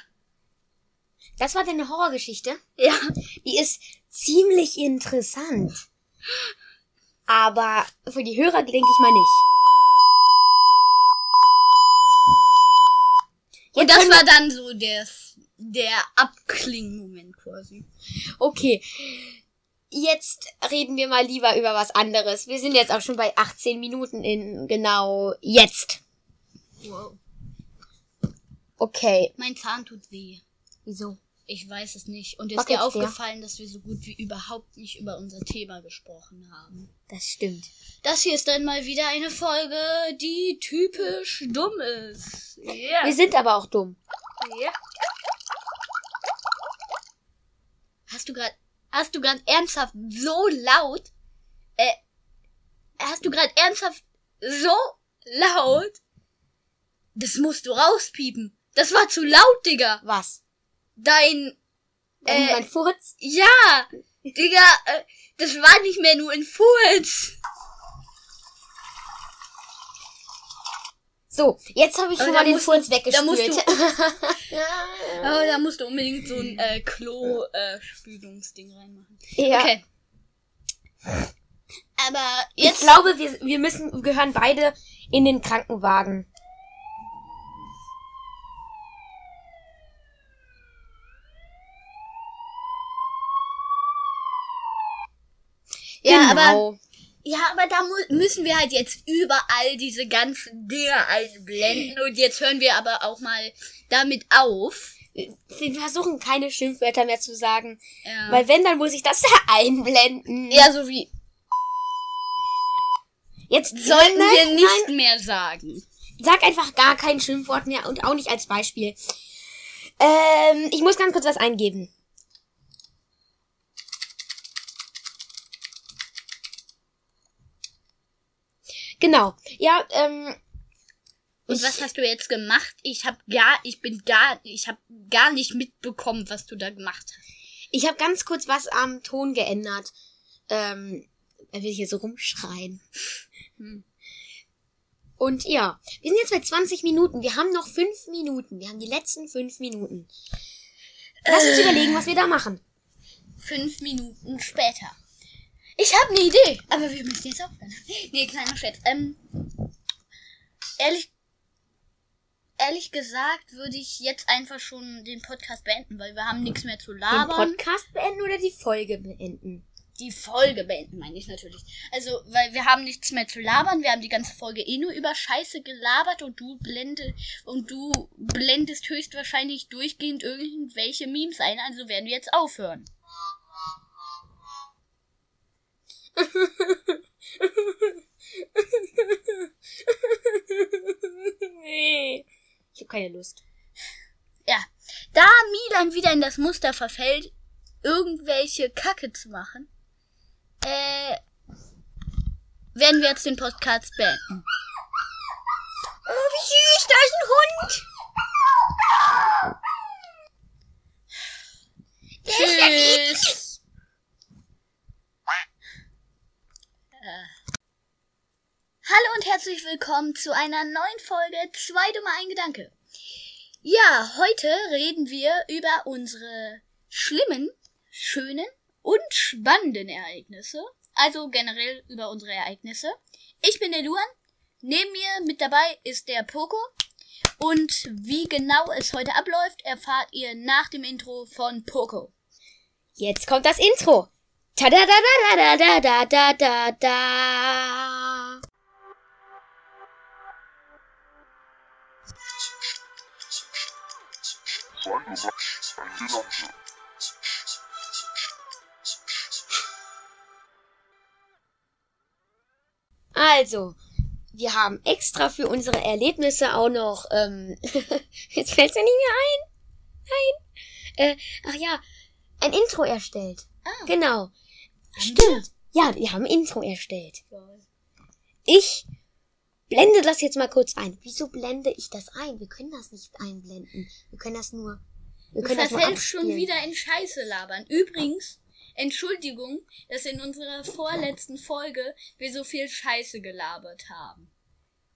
S1: Das war deine Horrorgeschichte.
S2: Ja.
S1: Die ist ziemlich interessant. Aber für die Hörer denke ich mal nicht.
S2: Und
S1: Jetzt
S2: das
S1: können
S2: war dann so der, der Abklingmoment quasi.
S1: Okay. Jetzt reden wir mal lieber über was anderes. Wir sind jetzt auch schon bei 18 Minuten in genau jetzt.
S2: Wow.
S1: Okay.
S2: Mein Zahn tut weh.
S1: Wieso?
S2: Ich weiß es nicht. Und ist dir aufgefallen, dass wir so gut wie überhaupt nicht über unser Thema gesprochen haben?
S1: Das stimmt.
S2: Das hier ist dann mal wieder eine Folge, die typisch dumm ist. Ja.
S1: Wir sind aber auch dumm.
S2: ja. Hast du gerade, hast du gerade ernsthaft so laut, äh, hast du gerade ernsthaft so laut? Das musst du rauspiepen. Das war zu laut, Digga.
S1: Was?
S2: Dein,
S1: Äh,
S2: Äh,
S1: mein Furz?
S2: ja, Digga, äh, das war nicht mehr nur ein Furz.
S1: So, jetzt habe ich schon mal den Furz
S2: du- da musst
S1: weggespült.
S2: Aber da musst du unbedingt so ein äh, Klo-Spülungsding reinmachen.
S1: ja.
S2: Okay. Aber
S1: Ich
S2: jetzt.
S1: glaube, wir, wir müssen, gehören beide in den Krankenwagen.
S2: Ja,
S1: genau.
S2: aber ja, aber da mu müssen wir halt jetzt überall diese ganzen Dinge einblenden und jetzt hören wir aber auch mal damit auf.
S1: wir versuchen keine Schimpfwörter mehr zu sagen.
S2: Ja,
S1: Weil wenn, dann muss ich das einblenden.
S2: ja so wie
S1: Jetzt
S2: sollten
S1: nein,
S2: wir
S1: nein,
S2: nicht mehr sagen.
S1: Sag einfach gar kein Schimpfwort mehr und auch nicht als Beispiel. Ähm, ich muss ganz kurz was eingeben. Genau. Ja, ähm.
S2: Und
S1: ich,
S2: was hast du jetzt gemacht? Ich hab gar, ich bin gar, ich hab gar nicht mitbekommen, was du da gemacht hast.
S1: Ich habe ganz kurz was am Ton geändert. Ähm, er will hier so rumschreien. Hm. Und ja, wir sind jetzt bei 20 Minuten. Wir haben noch 5 Minuten. Wir haben die letzten 5 Minuten. Lass uns überlegen, was wir da machen.
S2: Fünf Minuten später. Ich habe eine Idee, aber wir müssen jetzt aufhören. Nee, kleiner Scherz. Ähm, ehrlich, ehrlich gesagt würde ich jetzt einfach schon den Podcast beenden, weil wir haben nichts mehr zu
S1: Den
S2: labern.
S1: Podcast beenden oder die Folge beenden?
S2: die Folge beenden, meine ich natürlich. Also, weil wir haben nichts mehr zu labern. Wir haben die ganze Folge eh nur über Scheiße gelabert und du blende und du blendest höchstwahrscheinlich durchgehend irgendwelche Memes ein. Also werden wir jetzt aufhören.
S1: Nee. Ich habe keine Lust.
S2: Ja, da Milan wieder in das Muster verfällt, irgendwelche Kacke zu machen, äh, werden wir jetzt den Podcast beenden.
S1: Oh, wie süß, da ist ein Hund.
S2: Tschüss. Äh. Hallo und herzlich willkommen zu einer neuen Folge Zwei dumme ein Gedanke. Ja, heute reden wir über unsere schlimmen, schönen und spannenden Ereignisse. Also generell über unsere Ereignisse. Ich bin der Luan. Neben mir mit dabei ist der Poco. Und wie genau es heute abläuft, erfahrt ihr nach dem Intro von Poco.
S1: Jetzt kommt das Intro. Ta da da da da da da da da da. Also, wir haben extra für unsere Erlebnisse auch noch, ähm, jetzt fällt's mir nicht mehr ein. Nein. Äh, ach ja, ein Intro erstellt.
S2: Ah.
S1: Genau. Stimmt. Ja, wir haben ein Intro erstellt. Ich blende das jetzt mal kurz ein. Wieso blende ich das ein? Wir können das nicht einblenden. Wir können das nur. Wir
S2: Du
S1: können das nur
S2: verfällst schon wieder in Scheiße labern. Übrigens, Entschuldigung, dass in unserer vorletzten Folge wir so viel Scheiße gelabert haben.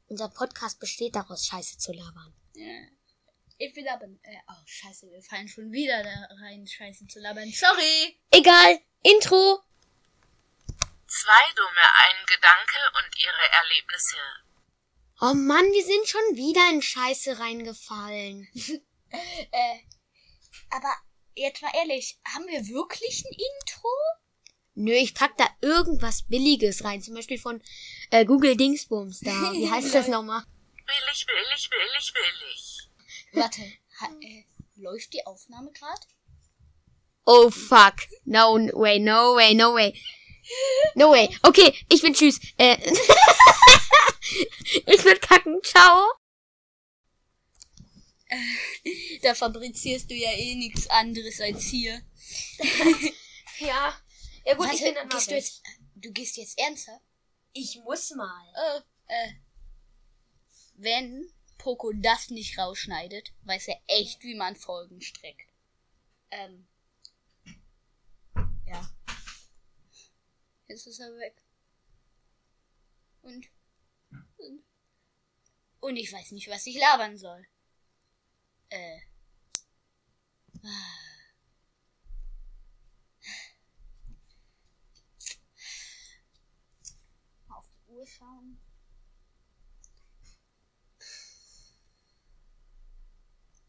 S1: Unser Podcast besteht daraus, Scheiße zu labern.
S2: Ja. Ich will aber, äh, oh, scheiße, wir fallen schon wieder da rein, Scheiße zu labern. Sorry!
S1: Egal. Intro.
S3: Zwei dumme ein Gedanke und ihre Erlebnisse.
S1: Oh Mann, wir sind schon wieder in Scheiße reingefallen.
S2: Äh, aber jetzt mal ehrlich, haben wir wirklich ein Intro?
S1: Nö, ich pack da irgendwas Billiges rein. Zum Beispiel von äh, Google Dingsbums da. Wie heißt das nochmal?
S3: Billig, billig, billig, billig.
S2: Warte, ha, äh, läuft die Aufnahme gerade?
S1: Oh fuck. No way, no way, no way. No way. Okay, ich bin tschüss. Äh, ich will kacken. Ciao.
S2: Da fabrizierst du ja eh nichts anderes als hier.
S1: Ja. Ja gut,
S2: Warte,
S1: ich bin dann
S2: gehst du jetzt, du gehst jetzt ernster?
S1: Ich muss mal.
S2: Äh, äh. Wenn Poco das nicht rausschneidet, weiß er echt, wie man Folgen streckt. Ähm. Ja. Jetzt ist er weg. Und. Und, ich weiß nicht, was ich labern soll. Äh. Auf die Uhr schauen.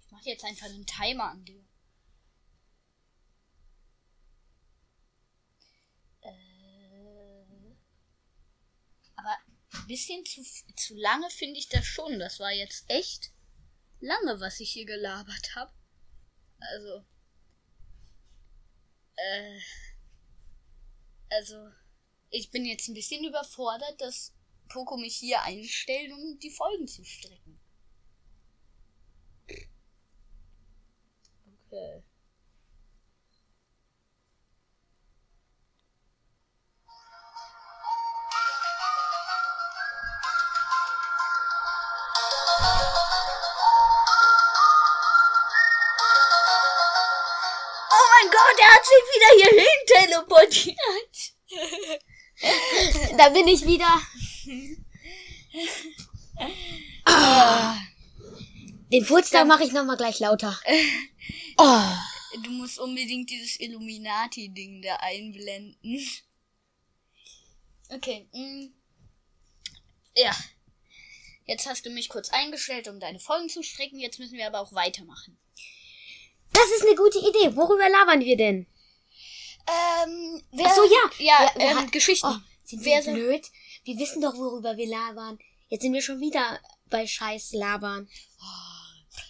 S2: Ich mache jetzt einfach einen Timer an dir. Äh, aber bisschen zu, zu lange finde ich das schon. Das war jetzt echt lange, was ich hier gelabert habe. Also. Äh. Also. Ich bin jetzt ein bisschen überfordert, dass Poco mich hier einstellt, um die Folgen zu strecken. Okay. Sich wieder hierhin teleportiert.
S1: Da bin ich wieder. Ah. Den Furz da mache ich nochmal gleich lauter. Oh.
S2: Du musst unbedingt dieses Illuminati-Ding da einblenden. Okay. mm. Ja. Jetzt hast du mich kurz eingestellt, um deine Folgen zu stricken. Jetzt müssen wir aber auch weitermachen.
S1: Das ist eine gute Idee. Worüber labern wir denn?
S2: Ähm, wer,
S1: Ach so, ja.
S2: Ja,
S1: wir
S2: ähm,
S1: hat-
S2: Geschichten.
S1: Oh, sind
S2: Wer
S1: wir blöd? Wir wissen doch, worüber wir labern. Jetzt sind wir schon wieder bei Scheiß labern.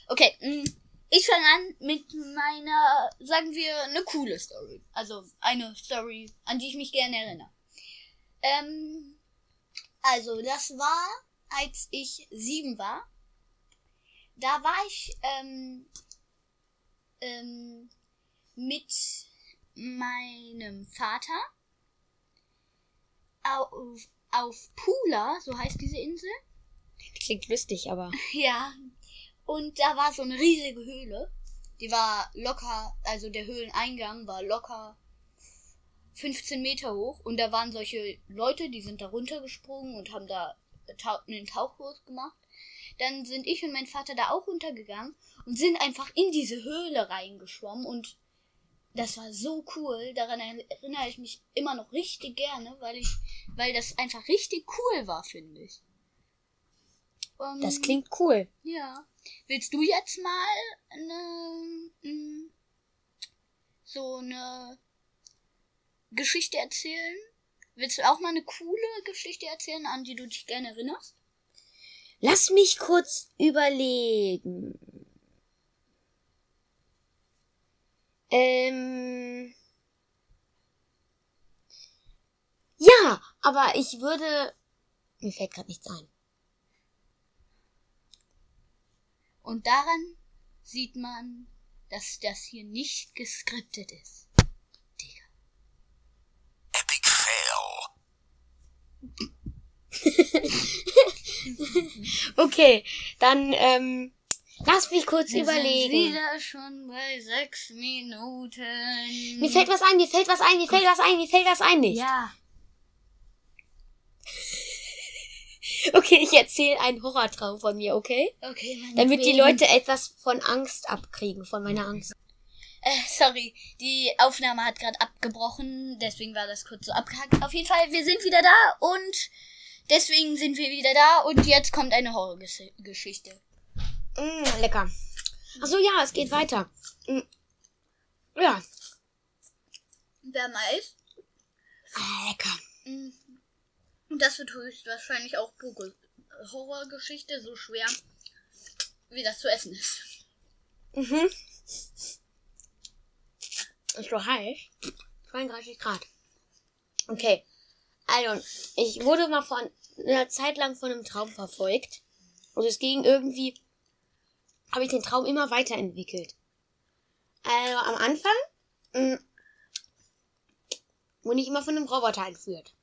S2: Okay, mm, ich fange an mit meiner, sagen wir, eine coole Story. Also eine Story, an die ich mich gerne erinnere. Ähm, also das war, als ich sieben war. Da war ich ähm, ähm, mit meinem Vater auf, auf Pula, so heißt diese Insel.
S1: Klingt lustig, aber.
S2: Ja. Und da war so eine riesige Höhle. Die war locker, also der Höhleneingang war locker 15 Meter hoch. Und da waren solche Leute, die sind da runtergesprungen und haben da einen Tauchkurs gemacht. Dann sind ich und mein Vater da auch runtergegangen und sind einfach in diese Höhle reingeschwommen. Und das war so cool. Daran erinnere ich mich immer noch richtig gerne, weil ich, weil das einfach richtig cool war, finde ich. Ähm,
S1: Das klingt cool.
S2: ja. Willst du jetzt mal eine, mm, so eine Geschichte erzählen? Willst du auch mal eine coole Geschichte erzählen, an die du dich gerne erinnerst?
S1: Lass mich kurz überlegen. Ähm. Ja, aber ich würde. Mir fällt gerade nichts ein.
S2: Und daran sieht man, dass das hier nicht geskriptet ist. Digga.
S4: Epic Fail.
S1: Okay, dann ähm, lass mich kurz
S2: Wir sind
S1: überlegen.
S2: wieder schon bei sechs Minuten.
S1: Mir fällt was ein, mir fällt was ein, mir fällt was ein, mir fällt was ein nicht.
S2: Ja.
S1: Okay, ich erzähle einen Horrortraum von mir, okay?
S2: Okay, meine
S1: Damit die Leute etwas von Angst abkriegen, von meiner Angst.
S2: Äh, sorry, die Aufnahme hat gerade abgebrochen, deswegen war das kurz so abgehackt. Auf jeden Fall, wir sind wieder da und deswegen sind wir wieder da und jetzt kommt eine Horrorgeschichte.
S1: Mm, lecker. Ach so, ja, es geht weiter. Mm. Ja,
S2: Wer mal ist.
S1: ah, lecker.
S2: Und das wird höchstwahrscheinlich auch pure Horrorgeschichte, so schwer, wie das zu essen ist.
S1: Mhm. Ist so heiß. 32 Grad. Okay. Also, ich wurde mal von einer Zeit lang von einem Traum verfolgt. Und es ging irgendwie, habe ich den Traum immer weiterentwickelt. Also am Anfang mh, wurde ich immer von einem Roboter entführt.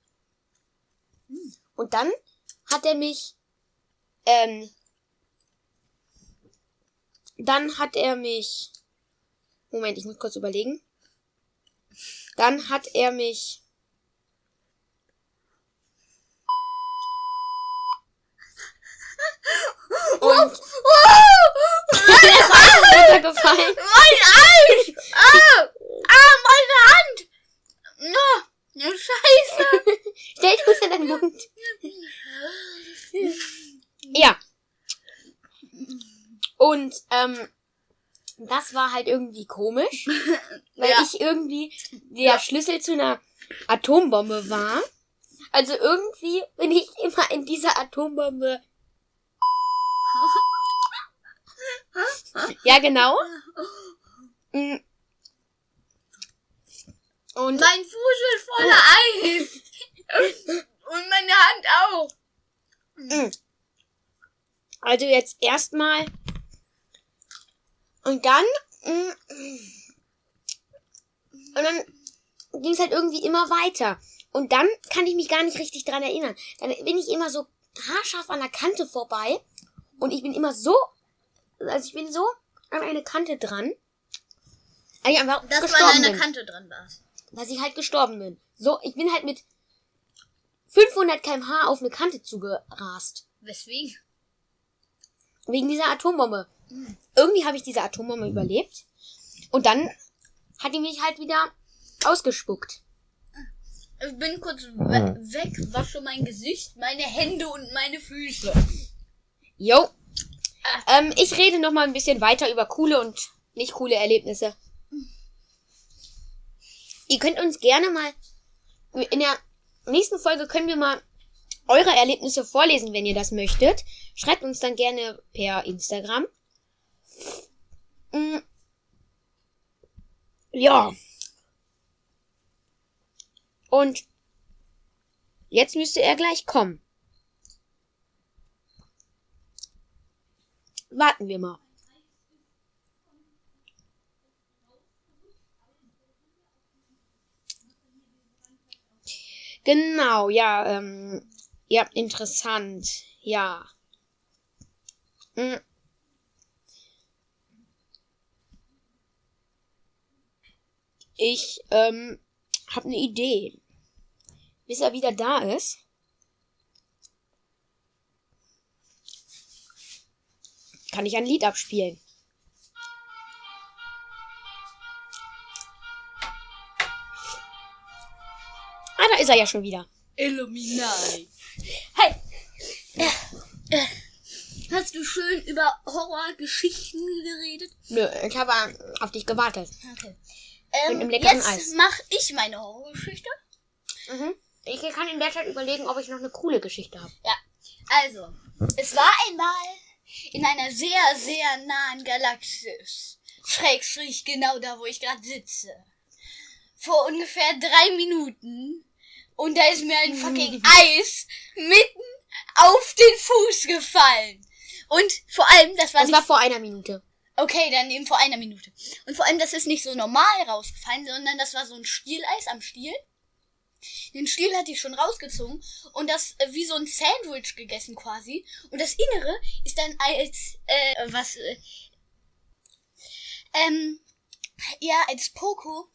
S1: Und dann hat er mich, ähm, dann hat er mich, Moment, ich muss kurz überlegen. Dann hat er mich, und, mir ist runtergefallen.
S2: Mein Arsch! Ah! Ah, meine Hand! Na, ja, scheiße!
S1: Stell dich unter deinen Mund. Ja. Und ähm, das war halt irgendwie komisch, weil
S2: Ja.
S1: ich irgendwie der Schlüssel zu einer Atombombe war. Also irgendwie bin ich immer in dieser Atombombe. Ja, genau. Mm. Und
S2: Mein Fuß ist voller Eis! Und meine Hand auch!
S1: Also jetzt erstmal. Und dann. mm, Und dann ging es halt irgendwie immer weiter. Und dann kann ich mich gar nicht richtig dran erinnern. Dann bin ich immer so haarscharf an der Kante vorbei. Und ich bin immer so. Also ich bin so an eine Kante dran. Weil ich einfach
S2: Dass du
S1: gestorben
S2: an einer
S1: bin.
S2: Kante dran warst.
S1: Dass ich halt gestorben bin. So, ich bin halt mit 500 kmh auf eine Kante zugerast.
S2: Weswegen?
S1: Wegen dieser Atombombe. Irgendwie habe ich diese Atombombe überlebt. Und dann hat die mich halt wieder ausgespuckt.
S2: Ich bin kurz we weg, wasche mein Gesicht, meine Hände und meine Füße.
S1: Jo. Ähm, ich rede noch mal ein bisschen weiter über coole und nicht coole Erlebnisse. Ihr könnt uns gerne mal in der nächsten Folge können wir mal eure Erlebnisse vorlesen, wenn ihr das möchtet. Schreibt uns dann gerne per Instagram. Mm. Ja. Und jetzt müsste er gleich kommen. Warten wir mal. Genau, ja, ähm, ja, interessant, ja. Mm. Ich, ähm, hab ne Idee. Bis er wieder da ist. Kann ich ein Lied abspielen. Ah, da ist er ja schon wieder.
S2: Illuminati. Hey! Äh, äh, hast du schön über Horrorgeschichten geredet?
S1: Nö, ich habe auf dich gewartet.
S2: Okay. Ähm, jetzt mache ich meine Horrorgeschichte.
S1: Mhm. Ich kann in der Zeit überlegen, ob ich noch eine coole Geschichte habe.
S2: Ja, also, es war einmal in einer sehr, sehr nahen Galaxis. Schrägstrich genau da, wo ich gerade sitze. Vor ungefähr drei Minuten. Und da ist mir ein fucking Eis mitten auf den Fuß gefallen. Und vor allem, das war
S1: Das
S2: nicht
S1: war vor einer Minute.
S2: Okay, dann eben vor einer Minute. Und vor allem, das ist nicht so normal rausgefallen, sondern das war so ein Stieleis am Stiel. Den Stiel hatte ich schon rausgezogen und das äh, wie so ein Sandwich gegessen quasi. Und das Innere ist dann als, äh, was, äh, ähm, ja, als Poco.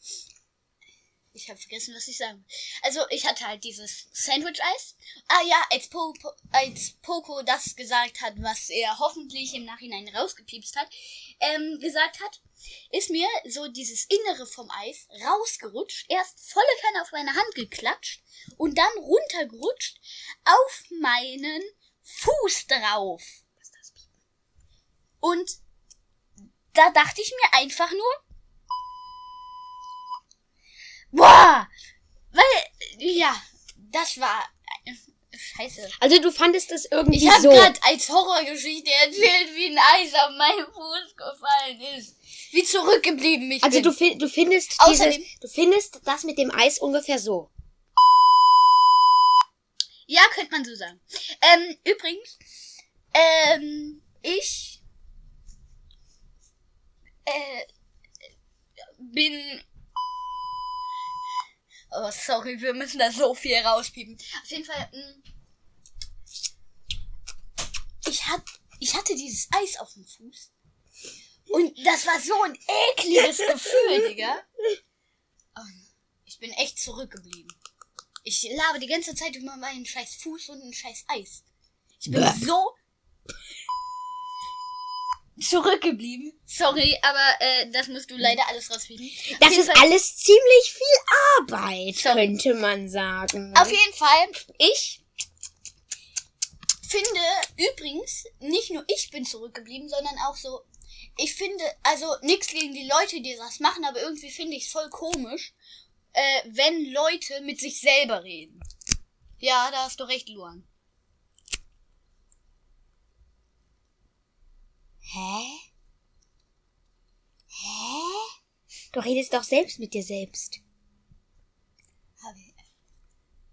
S2: Ich habe vergessen, was ich sagen. will. Also, ich hatte halt dieses Sandwich-Eis. Ah ja, als, po als Poco das gesagt hat, was er hoffentlich im Nachhinein rausgepiepst hat, ähm, gesagt hat, ist mir so dieses Innere vom Eis rausgerutscht, erst volle Kanne auf meine Hand geklatscht und dann runtergerutscht auf meinen Fuß drauf. Und da dachte ich mir einfach nur, boah, weil, ja, das war, äh, scheiße.
S1: Also du fandest es irgendwie
S2: Ich habe
S1: so.
S2: gerade als Horrorgeschichte erzählt, wie ein Eis auf meinen Fuß gefallen ist. Wie zurückgeblieben ich
S1: Also
S2: bin.
S1: du, fi- du findest
S2: Außerdem-
S1: dieses, du findest das mit dem Eis ungefähr so.
S2: Ja, könnte man so sagen. Ähm, übrigens, ähm, ich äh, bin. Oh, sorry, wir müssen da so viel rauspiepen. Auf jeden Fall, mh, ich, hat, ich hatte dieses Eis auf dem Fuß. Und das war so ein ekliges Gefühl, Digga. Und ich bin echt zurückgeblieben. Ich labe die ganze Zeit über meinen scheiß Fuß und ein scheiß Eis. Ich bin so zurückgeblieben. Sorry, aber äh, das musst du leider alles rauspiepen. Auf
S1: Das ist
S2: Fall-
S1: alles ziemlich viel Arbeit,
S2: Sorry.
S1: könnte man sagen.
S2: Auf jeden Fall, ich finde übrigens, nicht nur ich bin zurückgeblieben, sondern auch so, ich finde, also nichts gegen die Leute, die das machen, aber irgendwie finde ich es voll komisch, äh, wenn Leute mit sich selber reden. Ja, da hast du recht, Luan.
S1: Hä? Hä? Du redest doch selbst mit dir selbst.
S2: Habe ich,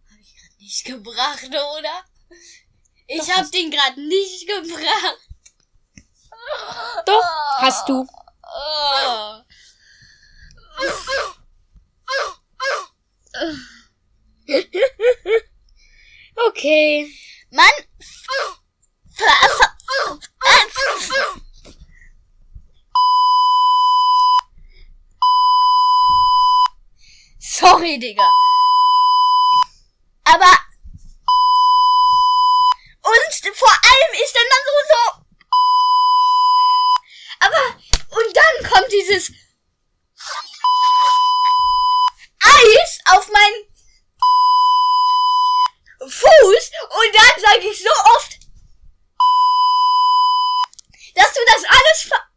S2: hab ich gerade nicht gebracht, oder? Ich
S1: Doch, hast-
S2: den gerade nicht gebracht.
S1: Doch, hast du. Okay.
S2: Mann! Okay, Digga. Aber. Und vor allem ist dann dann so, so. Aber. Und dann kommt dieses. Eis auf meinen Fuß und dann sage ich so oft, dass du das alles ver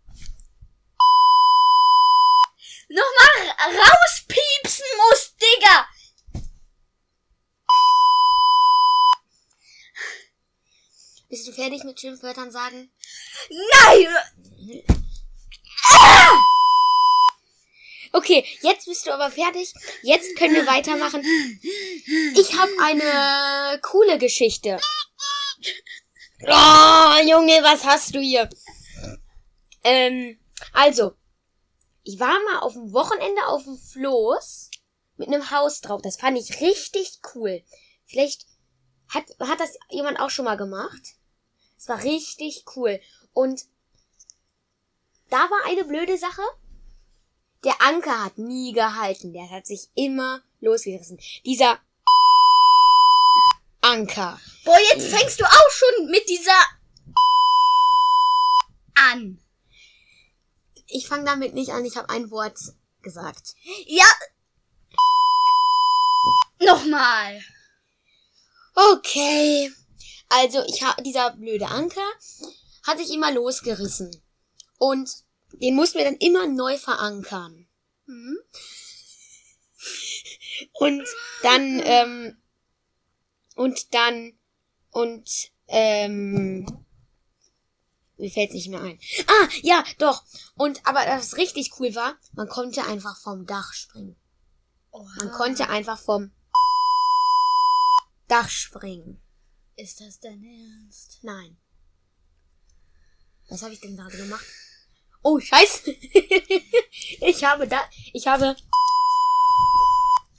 S2: nochmal rauspiepsen musst, Digga.
S1: Bist du fertig mit Schimpfwörtern sagen?
S2: Nein!
S1: Okay, jetzt bist du aber fertig. Jetzt können wir weitermachen. Ich habe eine coole Geschichte. Oh, Junge, was hast du hier? Ähm, also, ich war mal auf dem Wochenende auf dem Floß mit einem Haus drauf. Das fand ich richtig cool. Vielleicht hat, hat das jemand auch schon mal gemacht. Es war richtig cool. Und da war eine blöde Sache. Der Anker hat nie gehalten. Der hat sich immer losgerissen. Dieser Anker.
S2: Boah, jetzt fängst du auch schon mit dieser an.
S1: Ich fange damit nicht an. Ich habe ein Wort gesagt.
S2: Ja. Nochmal.
S1: Okay. Also, ich habe dieser blöde Anker hat sich immer losgerissen. Und den mussten wir dann immer neu verankern.
S2: Mhm.
S1: Und dann, ähm, und dann, und, ähm, mir fällt's nicht mehr ein. Ah, ja, doch. Und, aber was richtig cool war, man konnte einfach vom Dach springen. Man konnte einfach vom Dach springen.
S2: Ist das dein Ernst?
S1: Nein. Was habe ich denn gerade gemacht? Oh, scheiße. ich habe da, ich habe,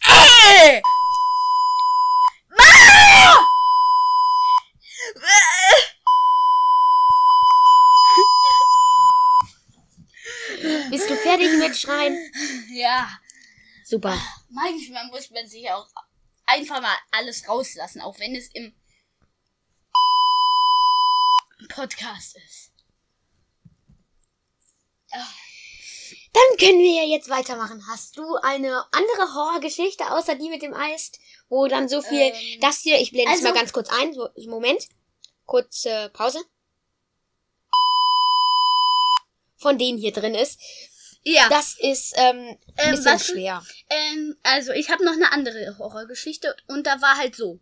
S2: Ey!
S1: bist du fertig mit Schreien?
S2: Ja.
S1: Super.
S2: Manchmal muss man sich auch einfach mal alles rauslassen, auch wenn es im Podcast ist.
S1: Dann können wir ja jetzt weitermachen. Hast du eine andere Horrorgeschichte außer die mit dem Eis, wo dann so viel,
S2: Ähm,
S1: das hier, ich blende es
S2: also-
S1: mal ganz kurz ein, so, Moment. Kurze Pause. Von denen hier drin ist.
S2: Ja.
S1: Das ist ähm, ein
S2: Ähm,
S1: bisschen
S2: was-
S1: schwer.
S2: Ähm, also ich habe noch eine andere Horrorgeschichte und da war halt so.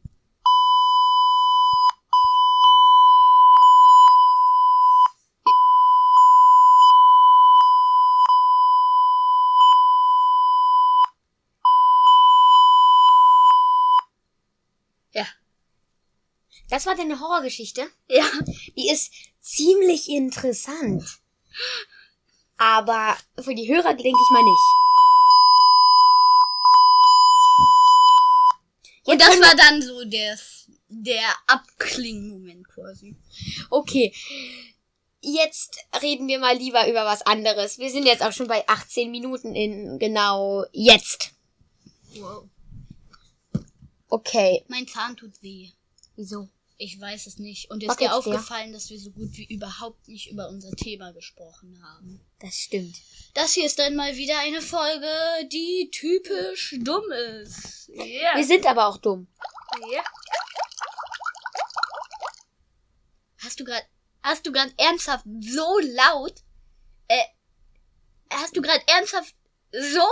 S2: Ja.
S1: Das war deine Horrorgeschichte.
S2: Ja.
S1: Die ist ziemlich interessant. Aber für die Hörer denke ich mal nicht.
S2: Und das war dann so der, der Abklingmoment quasi.
S1: Okay. Jetzt reden wir mal lieber über was anderes. Wir sind jetzt auch schon bei 18 Minuten in genau jetzt.
S2: Wow.
S1: Okay.
S2: Mein Zahn tut weh.
S1: Wieso?
S2: Ich weiß es nicht. Und ist dir
S1: der?
S2: aufgefallen, dass wir so gut wie überhaupt nicht über unser Thema gesprochen haben?
S1: Das stimmt.
S2: Das hier ist dann mal wieder eine Folge, die typisch dumm ist. Ja.
S1: Wir sind aber auch dumm.
S2: ja. Hast du gerade, hast du gerade ernsthaft so laut, äh, hast du gerade ernsthaft so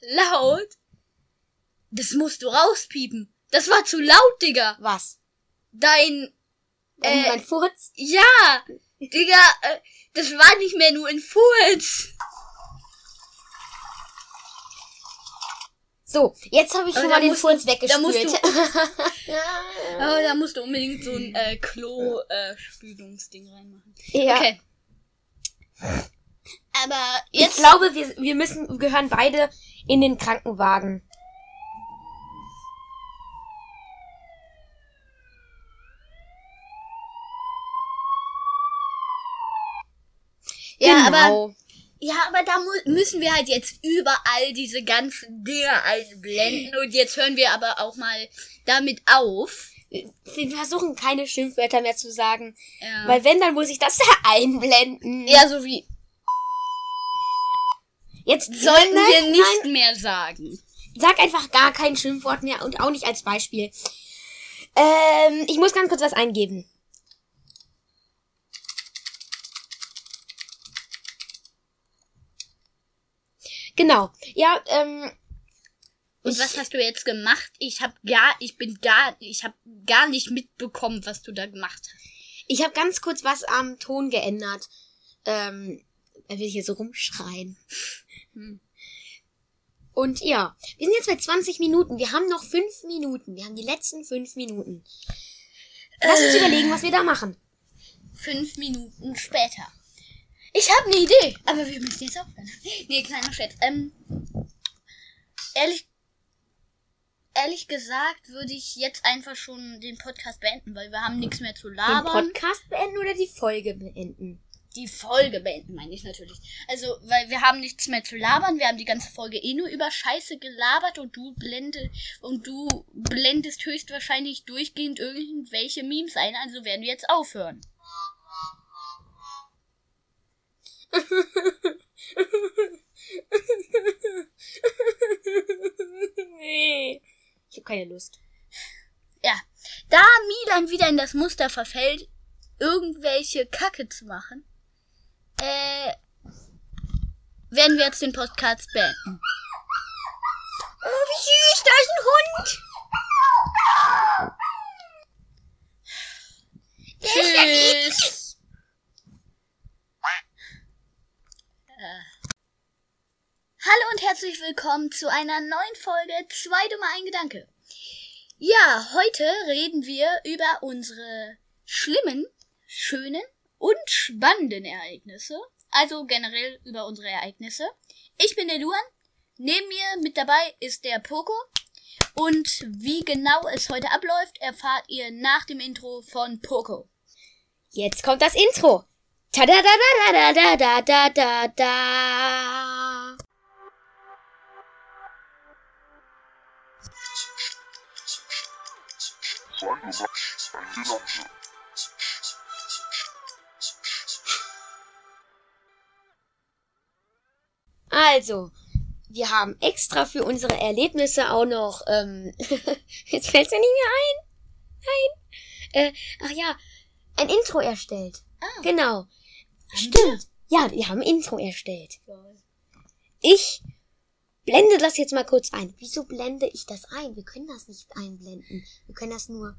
S2: laut? Das musst du rauspiepen. Das war zu laut, Digga.
S1: Was?
S2: Dein,
S1: Äh,
S2: Äh,
S1: mein Furz?
S2: ja, Digga, äh, das war nicht mehr nur ein Furz.
S1: So, jetzt habe ich
S2: Aber
S1: schon mal den Furz
S2: du- da musst
S1: weggespült.
S2: Aber da musst du unbedingt so ein äh, Klo-Spülungsding reinmachen.
S1: ja.
S2: Okay. Aber
S1: Ich
S2: jetzt.
S1: glaube, wir, wir müssen, gehören beide in den Krankenwagen.
S2: Ja, aber
S1: Genau.
S2: Ja, aber da mu müssen wir halt jetzt überall diese ganzen Dinge einblenden und jetzt hören wir aber auch mal damit auf.
S1: Wir versuchen keine Schimpfwörter mehr zu sagen.
S2: Ja,
S1: Weil wenn, dann muss ich das da einblenden.
S2: ja so wie
S1: Jetzt
S2: sollten
S1: nein,
S2: wir
S1: nein,
S2: nicht mehr sagen.
S1: Sag einfach gar kein Schimpfwort mehr und auch nicht als Beispiel. Ähm, ich muss ganz kurz was eingeben. Genau. Ja, ähm.
S2: Und was hast du jetzt gemacht? Ich hab gar, ich bin gar, ich hab gar nicht mitbekommen, was du da gemacht hast.
S1: Ich habe ganz kurz was am Ton geändert. Ähm, er will hier so rumschreien. Hm. Und ja, wir sind jetzt bei 20 Minuten. Wir haben noch 5 Minuten. Wir haben die letzten 5 Minuten. Lass uns überlegen, was wir da machen.
S2: Fünf Minuten später. Ich habe eine Idee, aber wir müssen jetzt aufhören. Nee, kleiner Scherz. Ähm, ehrlich, ehrlich gesagt würde ich jetzt einfach schon den Podcast beenden, weil wir haben nichts mehr zu
S1: Den
S2: labern.
S1: Podcast beenden oder die Folge beenden?
S2: die Folge beenden, meine ich natürlich. Also, weil wir haben nichts mehr zu labern. Wir haben die ganze Folge eh nur über Scheiße gelabert und du blende, und du blendest höchstwahrscheinlich durchgehend irgendwelche Memes ein. Also werden wir jetzt aufhören.
S1: Nee. Ich habe keine Lust.
S2: Ja. Da Milan wieder in das Muster verfällt, irgendwelche Kacke zu machen, äh, werden wir jetzt den Podcast beenden.
S1: Oh, wie süß, da ist ein Hund.
S2: Tschüss. Äh. Hallo und herzlich willkommen zu einer neuen Folge Zwei dumme ein Gedanke. Ja, heute reden wir über unsere schlimmen, schönen und spannenden Ereignisse. Also generell über unsere Ereignisse. Ich bin der Luan. Neben mir mit dabei ist der Poco. Und wie genau es heute abläuft, erfahrt ihr nach dem Intro von Poco.
S1: Jetzt kommt das Intro. Ta da da da da da da da da da. Also, wir haben extra für unsere Erlebnisse auch noch, ähm, jetzt fällt's mir nicht mehr ein. Nein. Äh, ach ja, ein Intro erstellt.
S2: Ah.
S1: Genau. Stimmt. Ja, wir haben ein Intro erstellt. Ich blende das jetzt mal kurz ein. Wieso blende ich das ein? Wir können das nicht einblenden. Wir können das nur.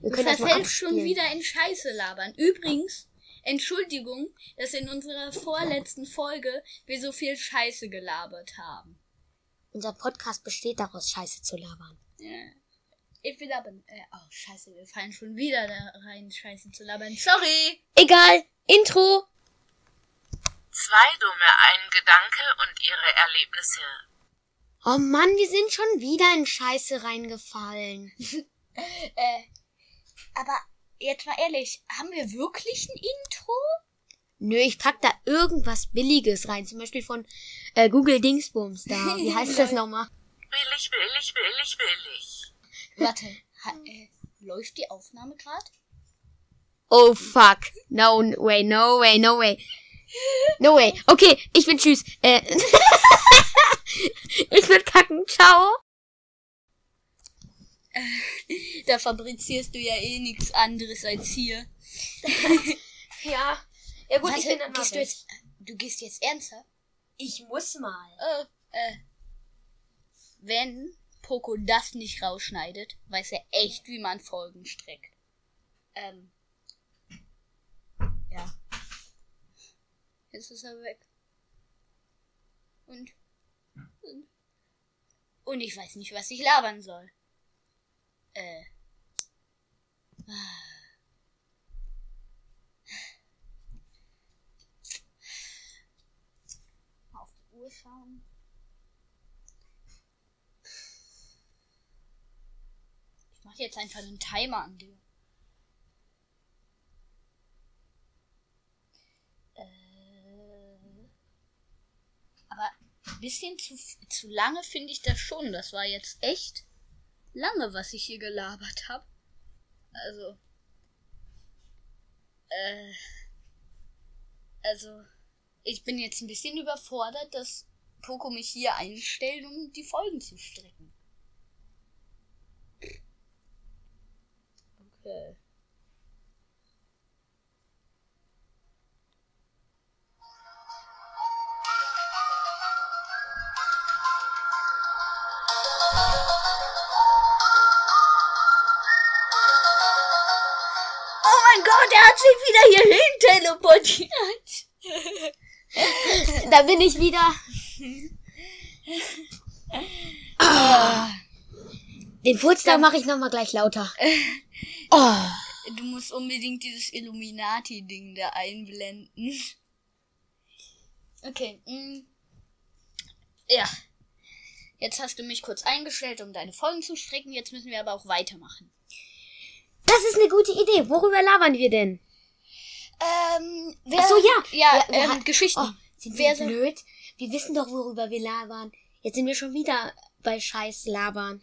S1: Wir
S2: Du
S1: können das nur
S2: verfällst schon wieder in Scheiße labern. Übrigens, Entschuldigung, dass in unserer vorletzten Folge wir so viel Scheiße gelabert haben.
S1: Unser Podcast besteht daraus, Scheiße zu labern.
S2: Ja. Ich will aber, äh, oh Scheiße, wir fallen schon wieder da rein, Scheiße zu labern. Sorry!
S1: Egal. Intro.
S3: Zwei dumme ein Gedanke und ihre Erlebnisse.
S1: Oh Mann, wir sind schon wieder in Scheiße reingefallen.
S2: Äh, aber jetzt mal ehrlich, haben wir wirklich ein Intro?
S1: Nö, ich pack da irgendwas Billiges rein. Zum Beispiel von äh, Google Dingsbums da. Wie heißt das nochmal?
S3: Billig, billig, billig, billig.
S2: Warte, ha, äh, läuft die Aufnahme gerade?
S1: Oh fuck. No way, no way, no way. No way. Okay, ich bin tschüss. Äh, ich will kacken. Ciao.
S2: Da fabrizierst du ja eh nichts anderes als hier.
S1: Ja. Ja gut,
S2: Warte,
S1: ich bin dann
S2: gehst du, jetzt, du gehst jetzt ernsthaft?
S1: Ich muss mal.
S2: Äh, äh. Wenn Poco das nicht rausschneidet, weiß er echt, wie man Folgen streckt. Ähm. Jetzt ist er weg. Und. Und, und ich weiß nicht, was ich labern soll. Äh. Auf die Uhr schauen. Ich mach jetzt einfach einen Timer an dir. Bisschen zu, zu lange, finde ich das schon. Das war jetzt echt lange, was ich hier gelabert habe. Also. Äh. Also. Ich bin jetzt ein bisschen überfordert, dass Poco mich hier einstellt, um die Folgen zu strecken. Okay. Sich wieder hierhin teleportiert.
S1: Da bin ich wieder. Ah. Den Furz da mache ich nochmal gleich lauter. Oh.
S2: Du musst unbedingt dieses Illuminati-Ding da einblenden. Okay. mm. Ja. Jetzt hast du mich kurz eingestellt, um deine Folgen zu strecken. Jetzt müssen wir aber auch weitermachen.
S1: Das ist eine gute Idee. Worüber labern wir denn?
S2: Ähm, wer,
S1: Ach so, ja.
S2: Ja,
S1: Ja, wir
S2: ähm, Geschichten.
S1: Oh, sind wir
S2: so-
S1: blöd? Wir wissen doch, worüber wir labern. Jetzt sind wir schon wieder bei Scheiß labern.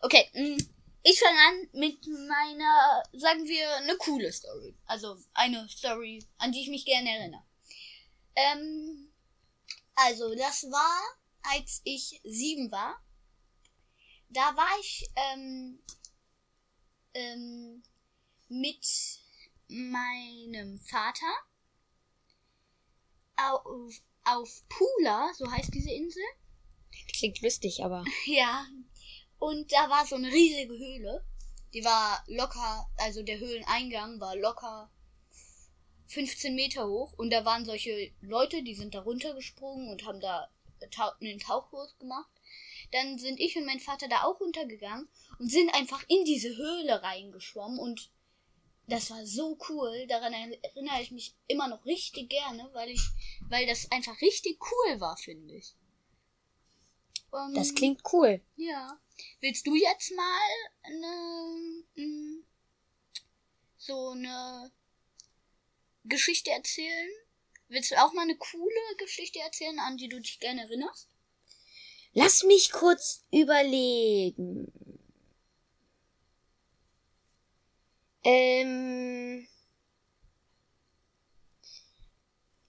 S2: Okay, mm, ich fange an mit meiner, sagen wir, eine coole Story. Also eine Story, an die ich mich gerne erinnere. Ähm, also das war, als ich sieben war. Da war ich ähm, ähm, mit meinem Vater auf, auf Pula, so heißt diese Insel.
S1: Klingt lustig, aber.
S2: Ja. Und da war so eine riesige Höhle. Die war locker, also der Höhleneingang war locker 15 Meter hoch. Und da waren solche Leute, die sind da runtergesprungen und haben da einen Tauchkurs gemacht. Dann sind ich und mein Vater da auch runtergegangen und sind einfach in diese Höhle reingeschwommen. Und das war so cool. Daran erinnere ich mich immer noch richtig gerne, weil ich, weil das einfach richtig cool war, finde ich. Ähm,
S1: Das klingt cool.
S2: ja. Willst du jetzt mal eine, mm, so eine Geschichte erzählen? Willst du auch mal eine coole Geschichte erzählen, an die du dich gerne erinnerst?
S1: Lass mich kurz überlegen. Ähm.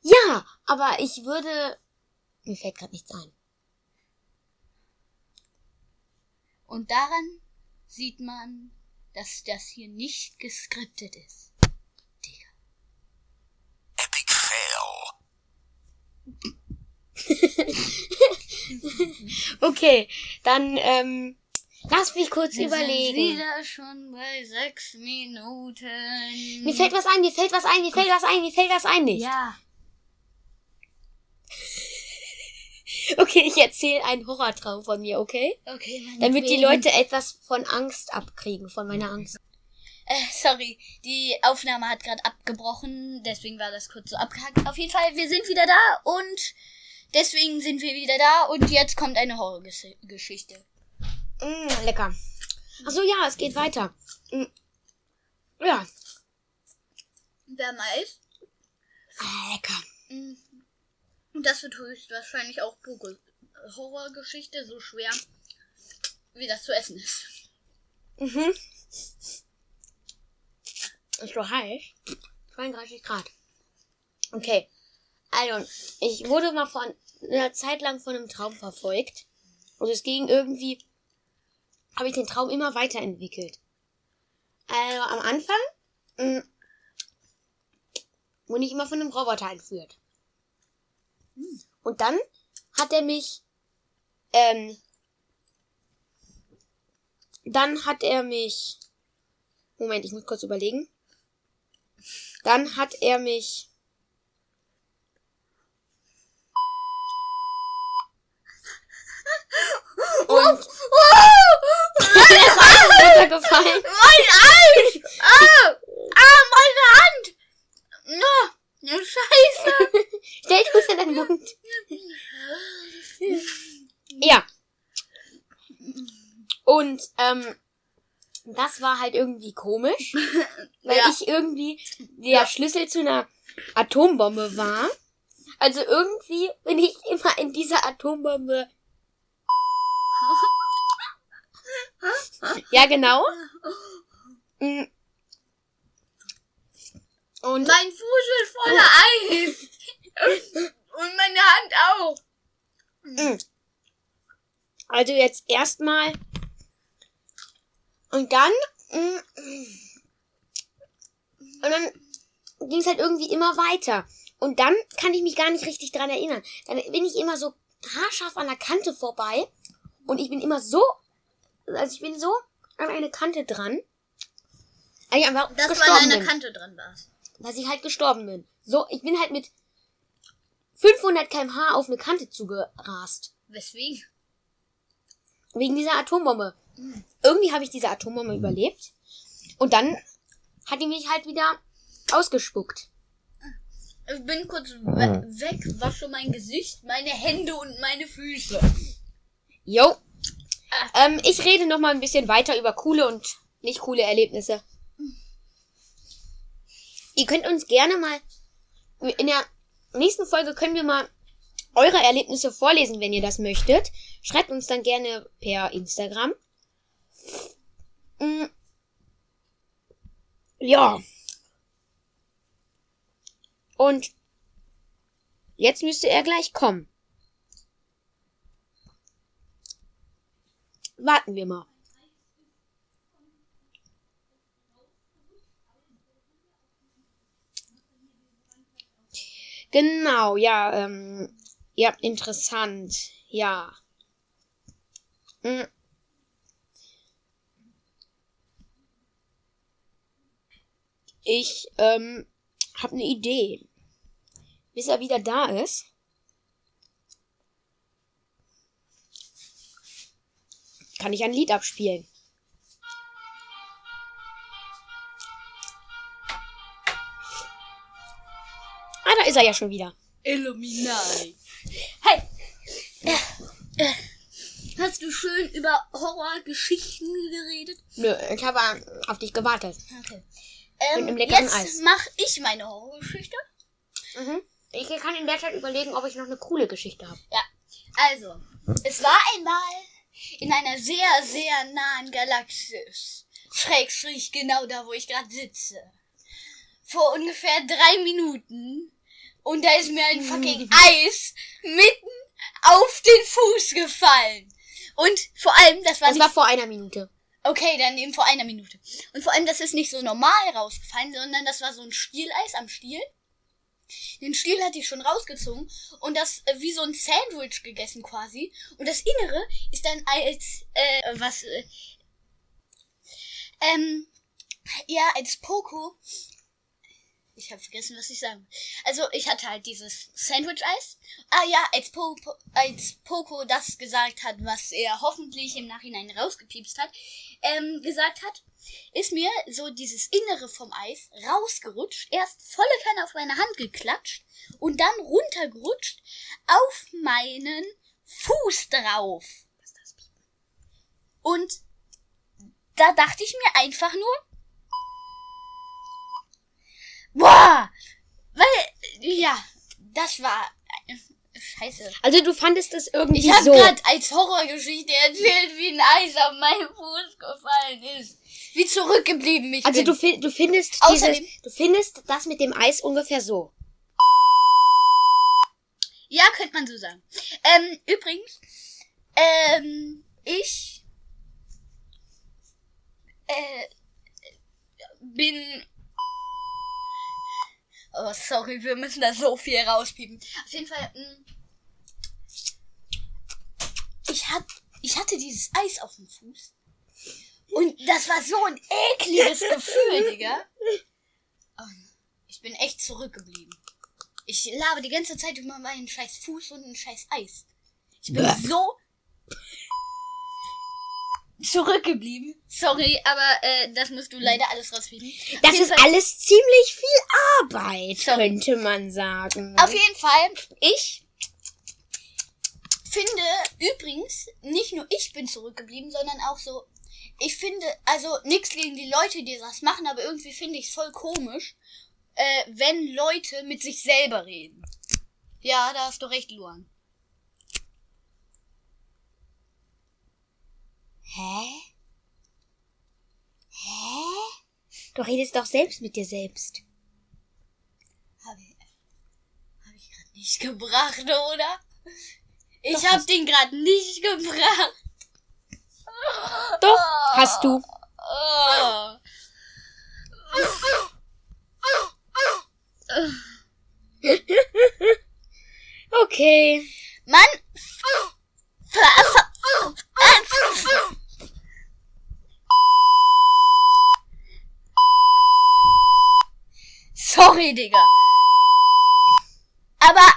S1: Ja, aber ich würde. Mir fällt gerade nichts ein.
S2: Und daran sieht man, dass das hier nicht geskriptet ist. Digga.
S4: Epic fail.
S1: Okay, dann ähm, lass mich kurz
S2: Wir sind
S1: überlegen.
S2: wieder schon bei sechs Minuten.
S1: Mir fällt was ein, mir fällt was ein, mir fällt was ein, mir fällt was ein nicht.
S2: Ja.
S1: Okay, ich erzähle einen Horrortraum von mir, okay?
S2: Okay, meine
S1: Damit die Leute etwas von Angst abkriegen, von meiner Angst.
S2: Äh, sorry, die Aufnahme hat gerade abgebrochen, deswegen war das kurz so abgehackt. Auf jeden Fall, wir sind wieder da und deswegen sind wir wieder da und jetzt kommt eine Horrorgeschichte.
S1: Mm, lecker. Ach so, ja, es geht weiter. Mm. Ja,
S2: Wer weiß?
S1: ah, lecker.
S2: Mm. Und das wird höchstwahrscheinlich auch pure Horrorgeschichte, so schwer, wie das zu essen ist.
S1: Mhm. Ist so heiß. 32 Grad. Okay. Also, ich wurde mal von einer Zeit lang von einem Traum verfolgt. Und es ging irgendwie, habe ich den Traum immer weiterentwickelt. Also, am Anfang mh, wurde ich immer von einem Roboter entführt. Und dann hat er mich, ähm, dann hat er mich, Moment, ich muss kurz überlegen. Dann hat er mich, und, der ist alles runtergefallen.
S2: Mein Arsch! Ah! Ah, meine Hand! Na, ja, scheiße!
S1: Stell du es in deinen Mund. Ja. Und, ähm, das war halt irgendwie komisch, weil
S2: Ja.
S1: ich irgendwie der Schlüssel zu einer Atombombe war. Also irgendwie bin ich immer in dieser Atombombe. Ja, genau. Mm. Und
S2: Mein Fuß ist voller Eis. Und meine Hand auch.
S1: also jetzt erstmal. Und dann. mm, Und dann ging es halt irgendwie immer weiter. Und dann kann ich mich gar nicht richtig dran erinnern. Dann bin ich immer so haarscharf an der Kante vorbei. Und ich bin immer so. Also ich bin so an eine Kante dran. Weil ich einfach
S2: Dass du
S1: gestorben
S2: an einer
S1: bin.
S2: Kante dran warst.
S1: Dass ich halt gestorben bin. So, ich bin halt mit 500 kmh auf eine Kante zugerast.
S2: Weswegen?
S1: Wegen dieser Atombombe. Irgendwie habe ich diese Atombombe überlebt. Und dann hat die mich halt wieder ausgespuckt.
S2: Ich bin kurz we weg, wasche mein Gesicht, meine Hände und meine Füße.
S1: Jo. Ähm, ich rede noch mal ein bisschen weiter über coole und nicht coole Erlebnisse. Ihr könnt uns gerne mal in der nächsten Folge können wir mal eure Erlebnisse vorlesen, wenn ihr das möchtet. Schreibt uns dann gerne per Instagram. Mm. Ja. Und jetzt müsste er gleich kommen. Warten wir mal. Genau, ja, ähm, ja, interessant, ja. Hm. Ich, ähm, hab ne Idee. Bis er wieder da ist. Kann ich ein Lied abspielen. Ah, da ist er ja schon wieder.
S2: Illuminati. Hey! Äh, äh, Hast du schön über Horrorgeschichten geredet?
S1: Nö, ich habe auf dich gewartet.
S2: Okay. Ähm,
S1: einem leckeren
S2: jetzt
S1: Eis.
S2: mach ich meine Horrorgeschichte.
S1: Mhm. Ich kann in der Zeit überlegen, ob ich noch eine coole Geschichte habe.
S2: Ja. Also, es war einmal in einer sehr, sehr nahen Galaxis. Schrägstrich genau da, wo ich gerade sitze. Vor ungefähr drei Minuten. Und da ist mir ein fucking Eis mitten auf den Fuß gefallen. Und vor allem, das war
S1: Das war vor einer Minute.
S2: Okay, dann eben vor einer Minute. Und vor allem, das ist nicht so normal rausgefallen, sondern das war so ein Stieleis am Stiel. Den Stiel hatte ich schon rausgezogen und das äh, wie so ein Sandwich gegessen quasi. Und das Innere ist dann als, äh, was, äh, ähm, ja, als Poco. Ich habe vergessen, was ich sagen. Also, ich hatte halt dieses Sandwich-Eis. Ah ja, als, po, po, als Poco das gesagt hat, was er hoffentlich im Nachhinein rausgepiepst hat, ähm, gesagt hat, ist mir so dieses Innere vom Eis rausgerutscht, erst volle Kanne auf meine Hand geklatscht und dann runtergerutscht auf meinen Fuß drauf. Und da dachte ich mir einfach nur, boah, weil, ja, das war äh, scheiße.
S1: Also du fandest es irgendwie
S2: Ich habe
S1: so.
S2: gerade als Horrorgeschichte erzählt, wie ein Eis auf meinen Fuß gefallen ist. Wie zurückgeblieben ich
S1: Also
S2: bin.
S1: du, fi- du findest
S2: Außerdem-
S1: dieses, du findest das mit dem Eis ungefähr so.
S2: Ja, könnte man so sagen. Ähm, übrigens, ähm, ich äh, bin. Oh, sorry, wir müssen da so viel rauspiepen. Auf jeden Fall, mh, ich, hat, ich hatte dieses Eis auf dem Fuß. Und das war so ein ekliges Gefühl, Digga. Und ich bin echt zurückgeblieben. Ich labe die ganze Zeit über meinen scheiß Fuß und ein scheiß Eis. Ich bin
S1: Bäh.
S2: so zurückgeblieben. Sorry, aber äh, das musst du leider alles rauspiepen. Auf
S1: Das ist
S2: Fall-
S1: alles ziemlich viel Arbeit,
S2: Sorry.
S1: könnte man sagen.
S2: Auf jeden Fall, ich finde übrigens, nicht nur ich bin zurückgeblieben, sondern auch so, ich finde, also nichts gegen die Leute, die das machen, aber irgendwie finde ich es voll komisch, äh, wenn Leute mit sich selber reden. Ja, da hast du recht, Luan.
S1: Hä? Hä? Du redest doch selbst mit dir selbst.
S2: Habe ich, hab ich gerade nicht gebracht, oder? Ich
S1: Doch,
S2: hab den gerade nicht gebracht.
S1: Doch, hast du. Okay.
S2: Mann! Sorry, Digga. Aber.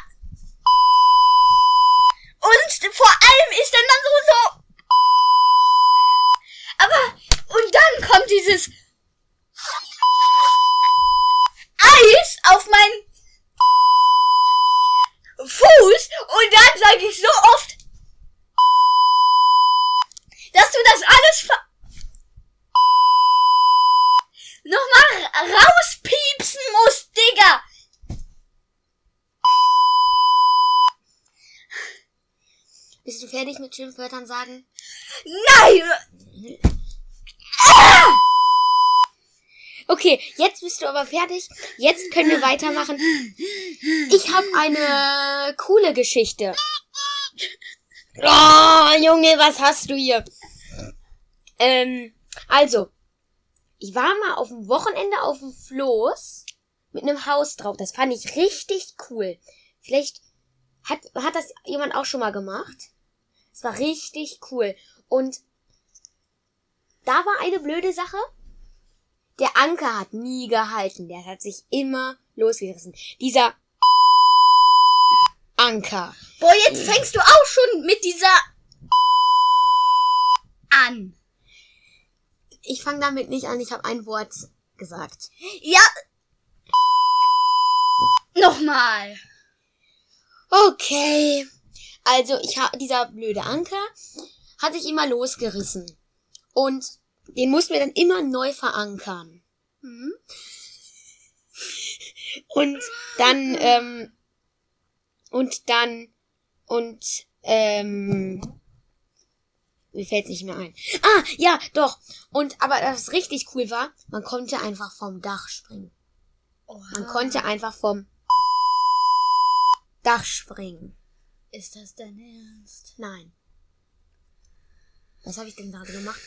S2: Und vor allem ist dann dann so so. Aber. Und dann kommt dieses. Eis auf meinen Fuß und dann sage ich so oft, dass du das alles nochmal rauspiepsen musst, Digga.
S1: Bist du fertig mit Schimpfwörtern sagen?
S2: Nein!
S1: Okay, jetzt bist du aber fertig. Jetzt können wir weitermachen. Ich habe eine coole Geschichte. Oh, Junge, was hast du hier? Ähm, also, ich war mal auf dem Wochenende auf dem Floß mit einem Haus drauf. Das fand ich richtig cool. Vielleicht hat, hat das jemand auch schon mal gemacht. Es war richtig cool. Und da war eine blöde Sache. Der Anker hat nie gehalten. Der hat sich immer losgerissen. Dieser Anker.
S2: Boah, jetzt fängst du auch schon mit dieser an.
S1: Ich fange damit nicht an. Ich habe ein Wort gesagt.
S2: Ja. Nochmal.
S1: Okay. Also, ich habe dieser blöde Anker hat sich immer losgerissen. Und den mussten wir dann immer neu verankern.
S2: Hm?
S1: Und dann, ähm, und dann, und, ähm, mir fällt's nicht mehr ein. Ah, ja, doch. Und, aber das richtig cool war, man konnte einfach vom Dach springen. Man konnte einfach vom Dach springen.
S2: Ist das dein Ernst?
S1: Nein. Was habe ich denn gerade gemacht?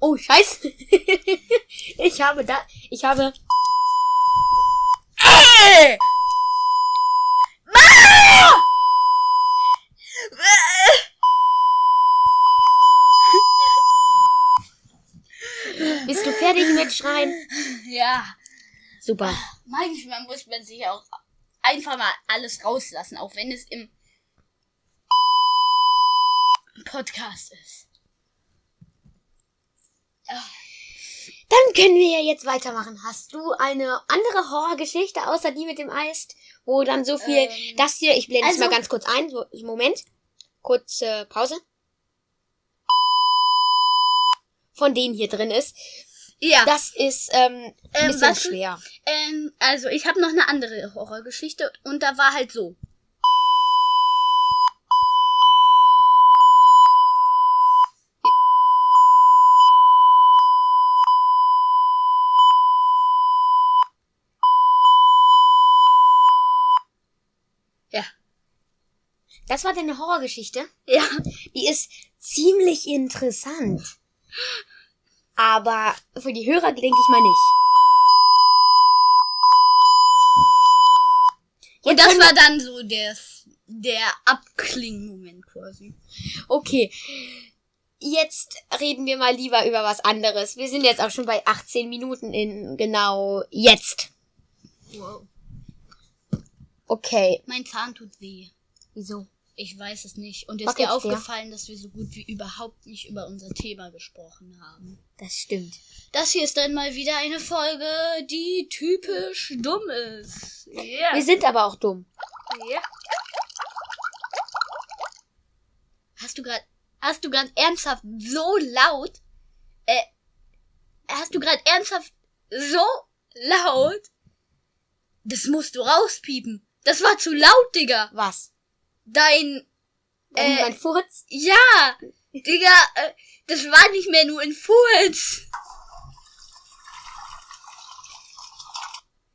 S1: Oh, scheiße. ich habe da, ich habe,
S2: Ey! Ma!
S1: bist du fertig mit Schreien?
S2: Ja.
S1: Super.
S2: Manchmal muss man sich auch einfach mal alles rauslassen, auch wenn es im Podcast ist.
S1: Dann können wir ja jetzt weitermachen. Hast du eine andere Horrorgeschichte außer die mit dem Eis, wo dann so viel,
S2: Ähm,
S1: das hier, ich blende es
S2: also-
S1: mal ganz kurz ein, Moment, kurze Pause. Von denen hier drin ist.
S2: Ja.
S1: Das ist ähm, ein
S2: Ähm,
S1: bisschen schwer.
S2: Ähm, also ich habe noch eine andere Horrorgeschichte und da war halt so.
S1: Das war deine Horrorgeschichte.
S2: Ja.
S1: Die ist ziemlich interessant. Aber für die Hörer denke ich mal nicht.
S2: Und
S1: Jetzt
S2: das
S1: können
S2: war dann so der, der Abklingmoment quasi.
S1: Okay. Jetzt reden wir mal lieber über was anderes. Wir sind jetzt auch schon bei 18 Minuten in genau jetzt.
S2: Wow.
S1: Okay.
S2: Mein Zahn tut weh.
S1: Wieso?
S2: Ich weiß es nicht. Und ist dir aufgefallen, dass wir so gut wie überhaupt nicht über unser Thema gesprochen haben?
S1: Das stimmt.
S2: Das hier ist dann mal wieder eine Folge, die typisch dumm ist. Ja.
S1: Wir sind aber auch dumm.
S2: ja. Hast du gerade, hast du gerade ernsthaft so laut, äh, hast du gerade ernsthaft so laut? Das musst du rauspiepen. Das war zu laut, Digga.
S1: Was?
S2: Dein,
S1: Äh,
S2: Äh,
S1: mein Furz?
S2: ja, Digga, äh, das war nicht mehr nur ein Furz.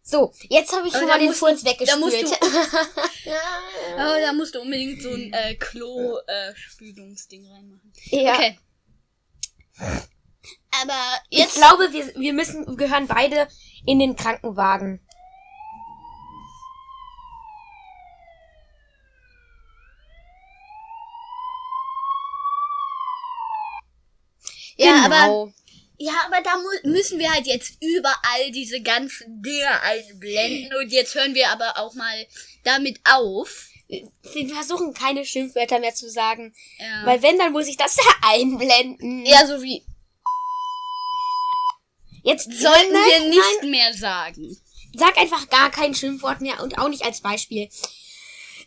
S1: So, jetzt habe ich schon mal den Furz
S2: du- da musst
S1: weggespült.
S2: Aber da musst du unbedingt so ein äh, Klo-Spülungsding reinmachen.
S1: ja.
S2: Okay. Aber
S1: Ich
S2: jetzt.
S1: glaube, wir, wir müssen, gehören beide in den Krankenwagen.
S2: Ja,
S1: Genau.
S2: aber Ja, aber da mu müssen wir halt jetzt überall diese ganzen Dinge einblenden. Und jetzt hören wir aber auch mal damit auf.
S1: Wir versuchen keine Schimpfwörter mehr zu sagen.
S2: Ja,
S1: Weil wenn, dann muss ich das einblenden.
S2: ja so wie
S1: Jetzt
S2: sollten
S1: nein,
S2: wir
S1: nein,
S2: nicht mehr sagen.
S1: Sag einfach gar kein Schimpfwort mehr und auch nicht als Beispiel.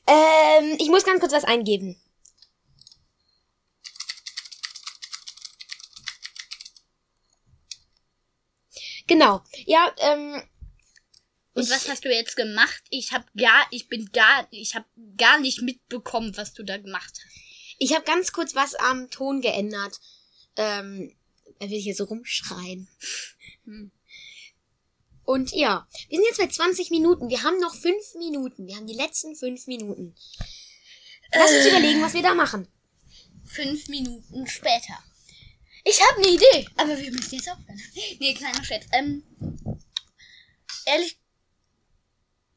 S1: Ähm, ich muss ganz kurz was eingeben. Genau. Ja, ähm,
S2: Und
S1: ich,
S2: was hast du jetzt gemacht? Ich hab gar, ich bin gar, ich hab gar nicht mitbekommen, was du da gemacht hast.
S1: ich habe ganz kurz was am Ton geändert. Ähm, er will hier so rumschreien. Hm. Und ja, wir sind jetzt bei 20 Minuten. Wir haben noch 5 Minuten. Wir haben die letzten 5 Minuten. Lass uns überlegen, was wir da machen.
S2: Fünf Minuten später. Ich habe eine Idee, aber wir müssen jetzt aufhören. Nee, kleiner Scherz. Ähm, ehrlich,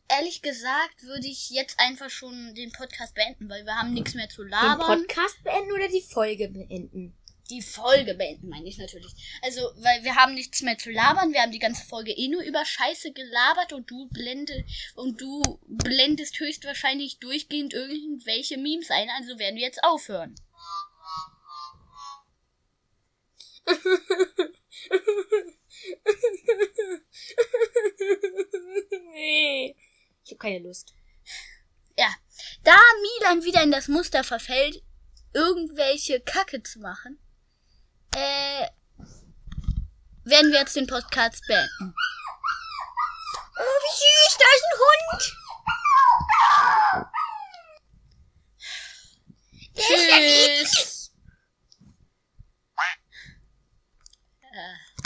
S2: ehrlich gesagt würde ich jetzt einfach schon den Podcast beenden, weil wir haben nichts mehr zu
S1: Den
S2: labern.
S1: Podcast beenden oder die Folge beenden?
S2: die Folge beenden, meine ich natürlich. Also, weil wir haben nichts mehr zu labern. Wir haben die ganze Folge eh nur über Scheiße gelabert und du blende, und du blendest höchstwahrscheinlich durchgehend irgendwelche Memes ein. Also werden wir jetzt aufhören.
S1: Nee. Ich habe keine Lust.
S2: Ja. Da Milan wieder in das Muster verfällt, irgendwelche Kacke zu machen, äh, werden wir jetzt den Podcast beenden.
S1: Oh, wie süß, da ist ein Hund.
S2: Tschüss. uh,